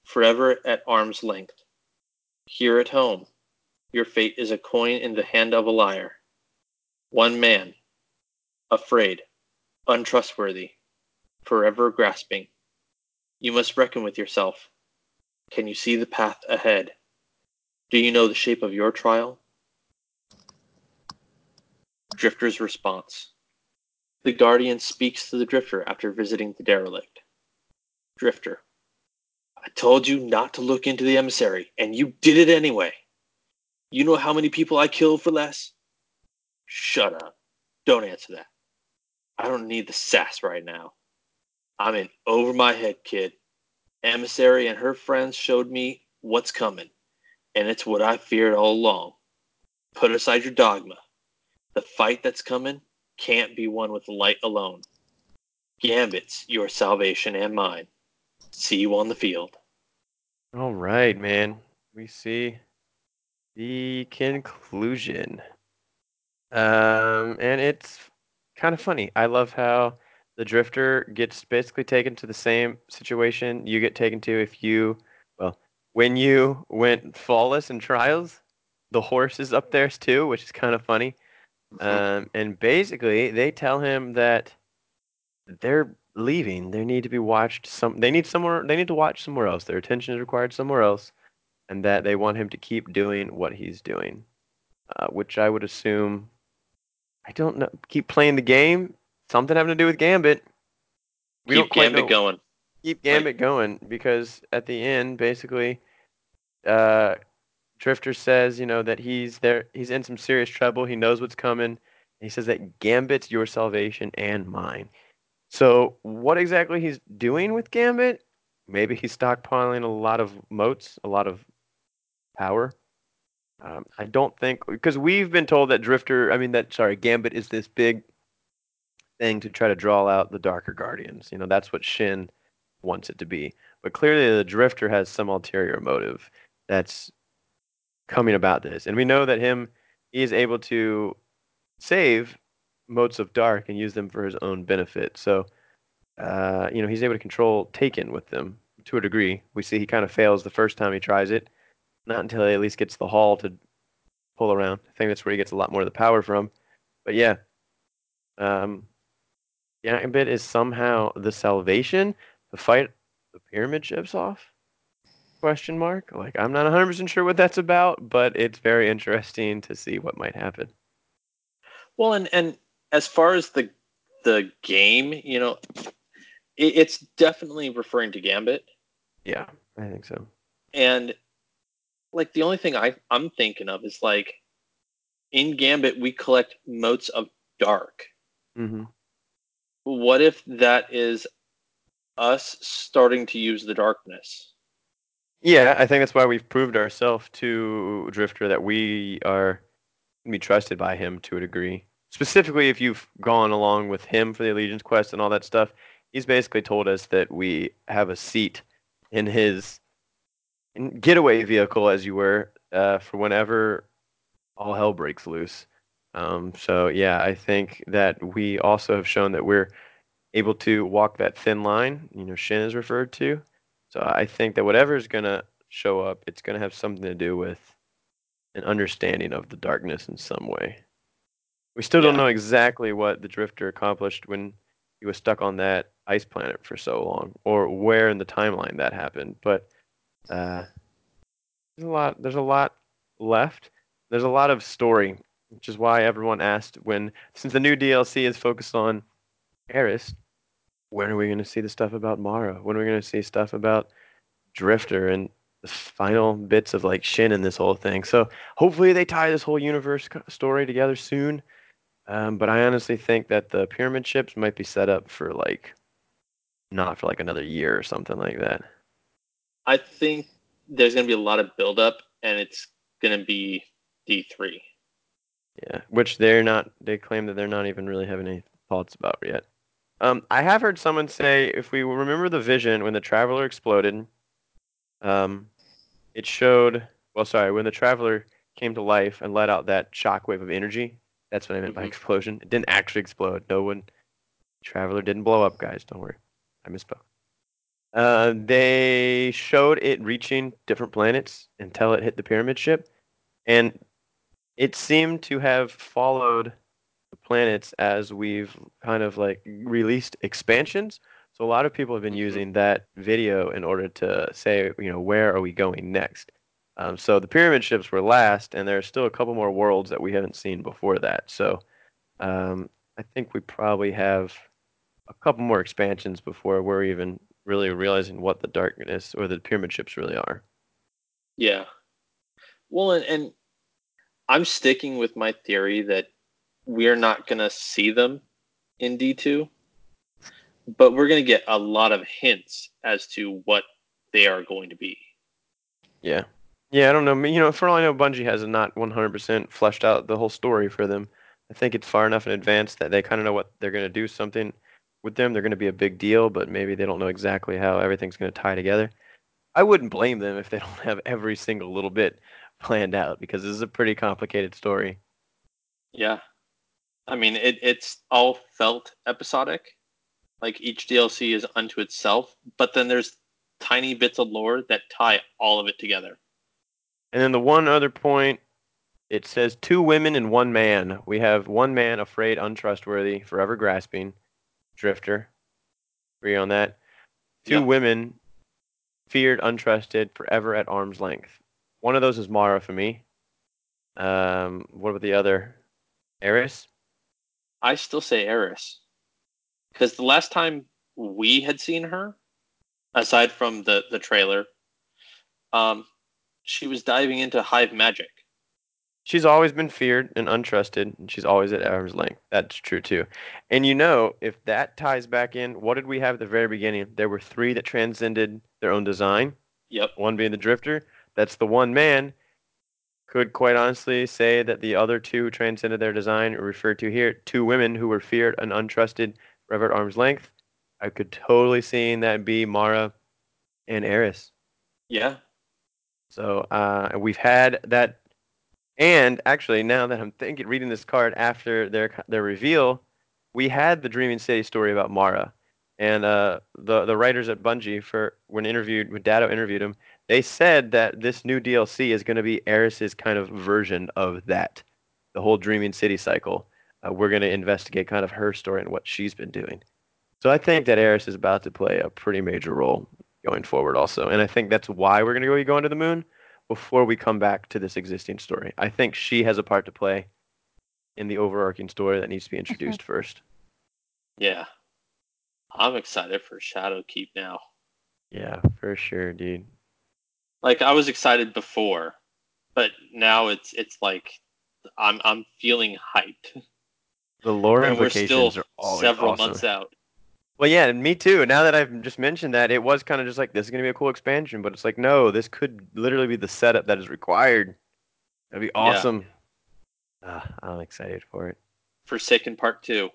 forever at arm's length. Here at home, your fate is a coin in the hand of a liar. One man, afraid, untrustworthy, forever grasping. You must reckon with yourself. Can you see the path ahead? Do you know the shape of your trial? Drifter's response. The Guardian speaks to the Drifter after visiting the derelict. Drifter. I told you not to look into the emissary, and you did it anyway. You know how many people I killed for less? Shut up. Don't answer that. I don't need the sass right now. I'm in over my head, kid. Emissary and her friends showed me what's coming and it's what I feared all along. Put aside your dogma. The fight that's coming can't be won with light alone. Gambit's your salvation and mine. See you on the field. All right, man. We see the conclusion. Um, and it's kind of funny. I love how the drifter gets basically taken to the same situation you get taken to if you, well, when you went flawless in trials, the horse is up there too, which is kind of funny. Um, and basically, they tell him that they're leaving. They need to be watched. Some they need somewhere. They need to watch somewhere else. Their attention is required somewhere else, and that they want him to keep doing what he's doing, uh, which I would assume. I don't know. Keep playing the game. Something having to do with Gambit. We keep Gambit going keep Gambit like, going because at the end, basically, uh, Drifter says, you know, that he's there, he's in some serious trouble. He knows what's coming. He says that Gambit's your salvation and mine. So, what exactly he's doing with Gambit? Maybe he's stockpiling a lot of motes, a lot of power. Um, I don't think because we've been told that Drifter, I mean that sorry, Gambit is this big thing to try to draw out the Darker Guardians. You know, that's what Shin wants it to be. But clearly, the Drifter has some ulterior motive that's coming about this, and we know that him he is able to save motes of dark and use them for his own benefit. So, uh, you know, he's able to control Taken with them to a degree. We see he kind of fails the first time he tries it, not until he at least gets the hall to pull around. I think that's where he gets a lot more of the power from. But yeah, um, Gambit is somehow the salvation the fight the pyramid ships off? Question mark. Like I'm not 100% sure what that's about, but it's very interesting to see what might happen. Well, and and as far as the the game, you know, it, it's definitely referring to Gambit. Yeah, I think so. And like the only thing I I'm thinking of is like in Gambit we collect motes of dark. Mm-hmm. What if that is us starting to use the darkness. Yeah, I think that's why we've proved ourselves to Drifter that we are be trusted by him to a degree. specifically if you've gone along with him for the Allegiance quest and all that stuff, he's basically told us that we have a seat in his getaway vehicle, as you were, uh, for whenever all hell breaks loose. Um, so yeah, I think that we also have shown that we're able to walk that thin line. You know, Shin is referred to. So I think that whatever is going to show up, it's going to have something to do with an understanding of the darkness in some way. We still don't know exactly what the Drifter accomplished when he was stuck on that ice planet for so long, or where in the timeline that happened. But uh, there's a lot. There's a lot left. There's a lot of story, which is why everyone asked when, since the new DLC is focused on Eris, when are we going to see the stuff about Mara? When are we going to see stuff about Drifter and the final bits of like Shin in this whole thing? So hopefully they tie this whole universe story together soon. Um, but I honestly think that the pyramid ships might be set up for like not for like another year or something like that. I think there's going to be a lot of buildup, and it's going to be D3. Yeah, which they're not. They claim that they're not even really having any thoughts about yet. Um, I have heard someone say if we remember the vision when the traveler exploded, um, it showed. Well, sorry, when the traveler came to life and let out that shockwave of energy. That's what I meant by Mhm. explosion. It didn't actually explode. No one, traveler didn't blow up, guys. Don't worry, I misspoke. Uh, they showed it reaching different planets until it hit the pyramid ship, and it seemed to have followed planets as we've kind of like released expansions. So a lot of people have been Mhm. using that video in order to say, you know, where are we going next? Um, so the pyramid ships were last, and there's still a couple more worlds that we haven't seen before that. So um, I think we probably have a couple more expansions before we're even really realizing what the darkness or the pyramid ships really are. Yeah. Well, and, and I'm sticking with my theory that we're not going to see them in D2, but we're going to get a lot of hints as to what they are going to be. Yeah. Yeah, I don't know. You know, for all I know, Bungie has not 100% fleshed out the whole story for them. I think it's far enough in advance that they kind of know what they're going to do something with them. They're going to be a big deal, but maybe they don't know exactly how everything's going to tie together. I wouldn't blame them if they don't have every single little bit planned out because this is a pretty complicated story. Yeah. I mean, it, it's all felt episodic. Like each DLC is unto itself, but then there's tiny bits of lore that tie all of it together. And then the one other point, it says two women and one man. We have one man afraid, untrustworthy, forever grasping, drifter. Agree on that. Two Yeah. women, feared, untrusted, forever at arm's length. One of those is Mara for me. Um, what about the other? Eris? I still say Eris. Because the last time we had seen her, aside from the, the trailer, um, she was diving into hive magic. She's always been feared and untrusted, and she's always at arm's length. That's true too. And you know, if that ties back in, what did we have at the very beginning? There were three that transcended their own design. Yep. One being the drifter. That's the one man. Could quite honestly say that the other two who transcended their design are referred to here. Two women who were feared and untrusted, forever at arm's length. I could totally see that be Mara and Eris. Yeah. So uh, we've had that, and actually now that I'm thinking, reading this card after their their reveal, we had the Dreaming City story about Mara, and uh, the the writers at Bungie for when interviewed when Datto interviewed him, they said that this new DLC is going to be Eris's kind of version of that, the whole Dreaming City cycle. Uh, we're going to investigate kind of her story and what she's been doing. So I think that Eris is about to play a pretty major role going forward also. And I think that's why we're going to go going to the moon before we come back to this existing story. I think she has a part to play in the overarching story that needs to be introduced first. Yeah. I'm excited for Shadowkeep now. Yeah, for sure, dude. Like I was excited before, but now it's it's like I'm I'm feeling hyped. The lore and we're implications still are always several awesome. months out. Well, yeah, and me too. Now that I've just mentioned that, it was kind of just like this is gonna be a cool expansion, but it's like no, this could literally be the setup that is required. That'd be awesome. Ah, I'm excited for it. Forsaken Part Two.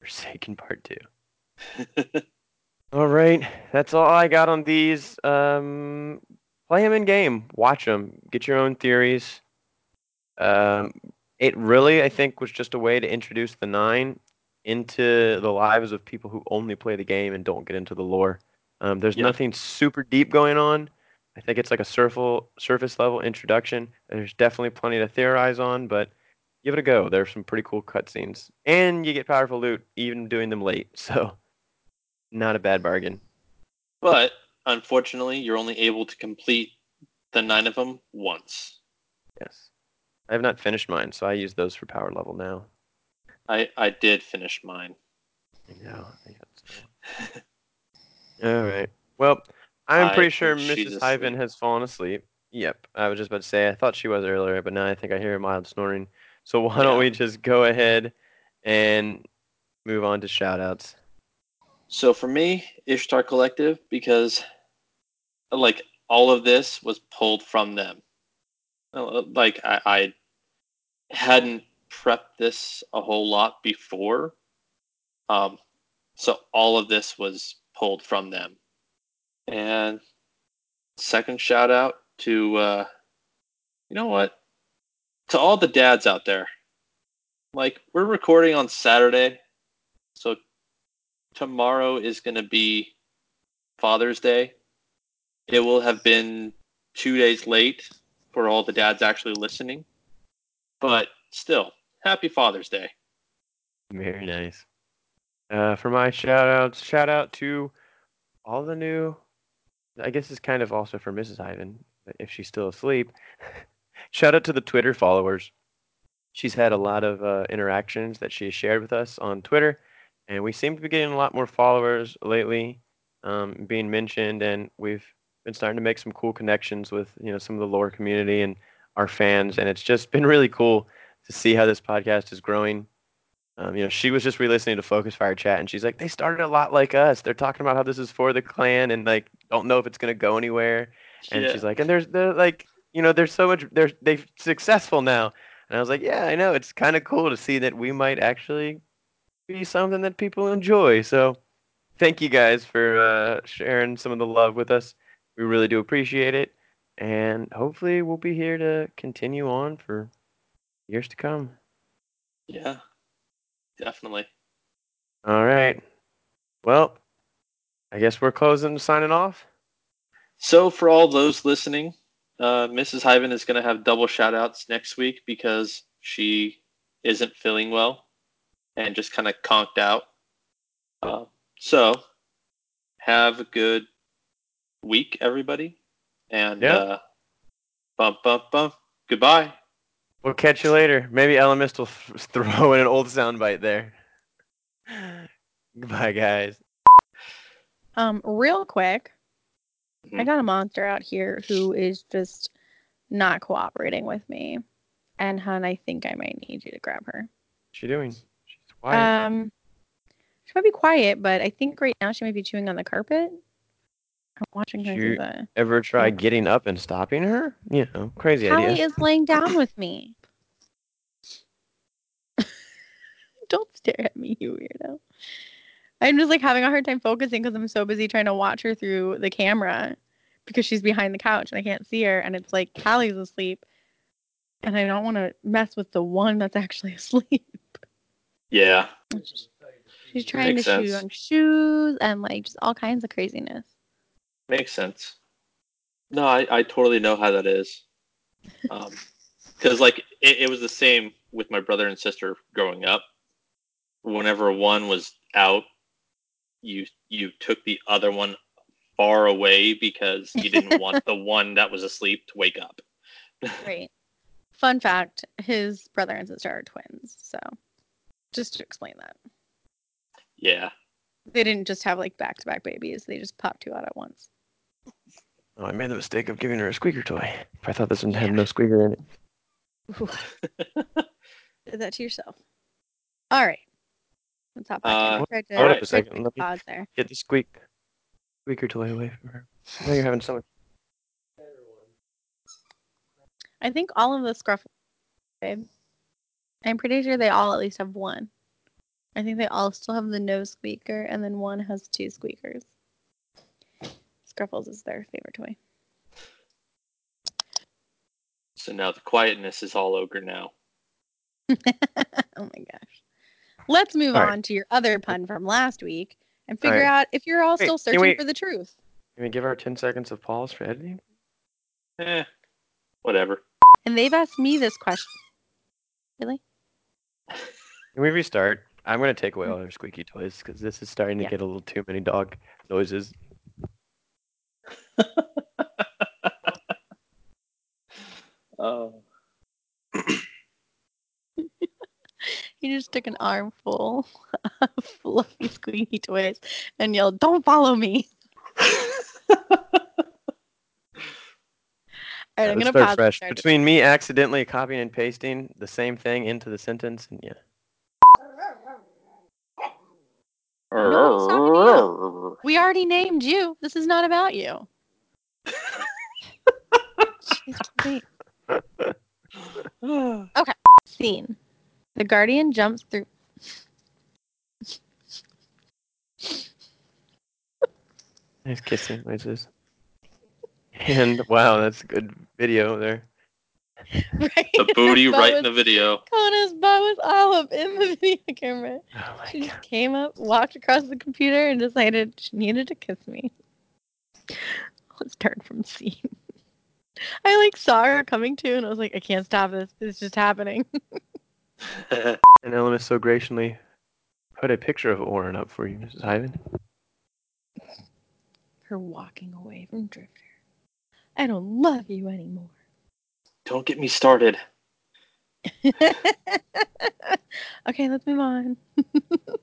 Forsaken Part Two. All right, that's all I got on these. Um, play him in game, watch him, get your own theories. Um, it really, I think, was just a way to introduce the nine into the lives of people who only play the game and don't get into the lore. Um, there's Yeah. nothing super deep going on. I think it's like a surf- surface level introduction. There's definitely plenty to theorize on, but give it a go. There's some pretty cool cutscenes, and you get powerful loot even doing them late. So, not a bad bargain. But unfortunately, you're only able to complete the nine of them once. Yes, I have not finished mine, so I use those for power level now. I I did finish mine. Yeah. I got some. All right. Well, I'm I pretty sure Mrs. Hyven has fallen asleep. Yep. I was just about to say I thought she was earlier, but now I think I hear a mild snoring. So why don't we just go ahead and move on to shoutouts? So for me, Ishtar Collective, because like all of this was pulled from them. Uh, Like I, I hadn't prepped this a whole lot before, um, so all of this was pulled from them. And second shout out to uh, you know what? To all the dads out there. Like we're recording on Saturday, so tomorrow is going to be Father's Day. It will have been two days late for all the dads actually listening, but still, happy Father's Day. Very nice. Uh, for my shout outs, shout out to all the new. I guess it's kind of also for Mrs. Hyven, if she's still asleep. shout out to the Twitter followers. She's had a lot of uh, interactions that she has shared with us on Twitter, and we seem to be getting a lot more followers lately, um, being mentioned, and we've been starting to make some cool connections with you know some of the lore community and our fans, and it's just been really cool to see how this podcast is growing. Um, you know, she was just re-listening to Focus Fire chat, and she's like, "They started a lot like us. They're talking about how this is for the clan, and like don't know if it's gonna go anywhere." And Yeah. she's like, "And there's they're like, you know, there's so much. They're they're successful now." And I was like, "Yeah, I know. It's kind of cool to see that we might actually be something that people enjoy." So, thank you guys for uh, sharing some of the love with us. We really do appreciate it, and hopefully, we'll be here to continue on for years to come. yeah, definitely. All right. Well, I guess we're closing and signing off. So, for all those listening, uh, Mrs. Hyven is going to have double shout outs next week because she isn't feeling well and just kind of conked out. Uh, so, have a good week, everybody. And Yeah. uh, bump, bump, bump. Goodbye. We'll catch you later. Maybe Ellimist will th- throw in an old soundbite there. Goodbye, guys. Um, real quick, I Mhm. got a monster out here who is just not cooperating with me. And hun, I think I might need you to grab her. What's she doing? She's quiet. Um, she might be quiet, but I think right now she might be chewing on the carpet. I'm watching her She- through the. Ever try yeah. getting up and stopping her? You know, crazy Callie idea. is laying down with me. Don't stare at me, you weirdo. I'm just like having a hard time focusing because I'm so busy trying to watch her through the camera because she's behind the couch and I can't see her. And it's like Callie's asleep. And I don't want to mess with the one that's actually asleep. Yeah. She's trying Makes to shoe sense. on shoes and like just all kinds of craziness. Makes sense. No, I, I totally know how that is. Um, because, like, it, it was the same with my brother and sister growing up. Whenever one was out, you you took the other one far away because you didn't want the one that was asleep to wake up. Right. Fun fact his brother and sister are twins. So just to explain that. Yeah. They didn't just have like back to back babies, they just popped two out at once. Oh, I made the mistake of giving her a squeaker toy. I thought this one had no squeaker in it. Did that to yourself. All right. Let's hop back Uh, in. Tried to- hold up a second, let me- pause there. Get the squeak squeaker toy away from her. Now you're having so much. I think all of the scruff babe. I'm pretty sure they all at least have one. I think they all still have the no squeaker, and then one has two squeakers. Scruffles is their favorite toy. So now the quietness is all ogre now. oh my gosh. Let's move All on right. to your other pun from last week and figure right. out if you're all Wait, still searching we- for the truth. Can we give our 10 seconds of pause for editing? Eh, whatever. And they've asked me this question. Really? Can we restart? I'm going to take away all our squeaky toys because this is starting to Yeah. get a little too many dog noises. Oh. You just took an armful of fluffy squeaky toys and yelled, Don't follow me. All right, I'm gonna pause. fresh. and start. Between me accidentally copying and pasting the same thing into the sentence, and yeah. No, it's not We already named you. This is not about you. Jeez, wait. Scene. The Guardian jumps through. Nice kissing noises. And wow, that's a good video there. Right? The booty His butt right in the video. Kona's butt was all up in the video camera. Oh my She god. just came up, walked across the computer, and decided she needed to kiss me. Let's start from scene. I like saw her coming to, and I was like, I can't stop this. It's just happening. And Ellimist so graciously put a picture of Orin up for you, Mrs. Hyven. Her walking away from Drifter. I don't love you anymore. Don't get me started. okay, let's move on.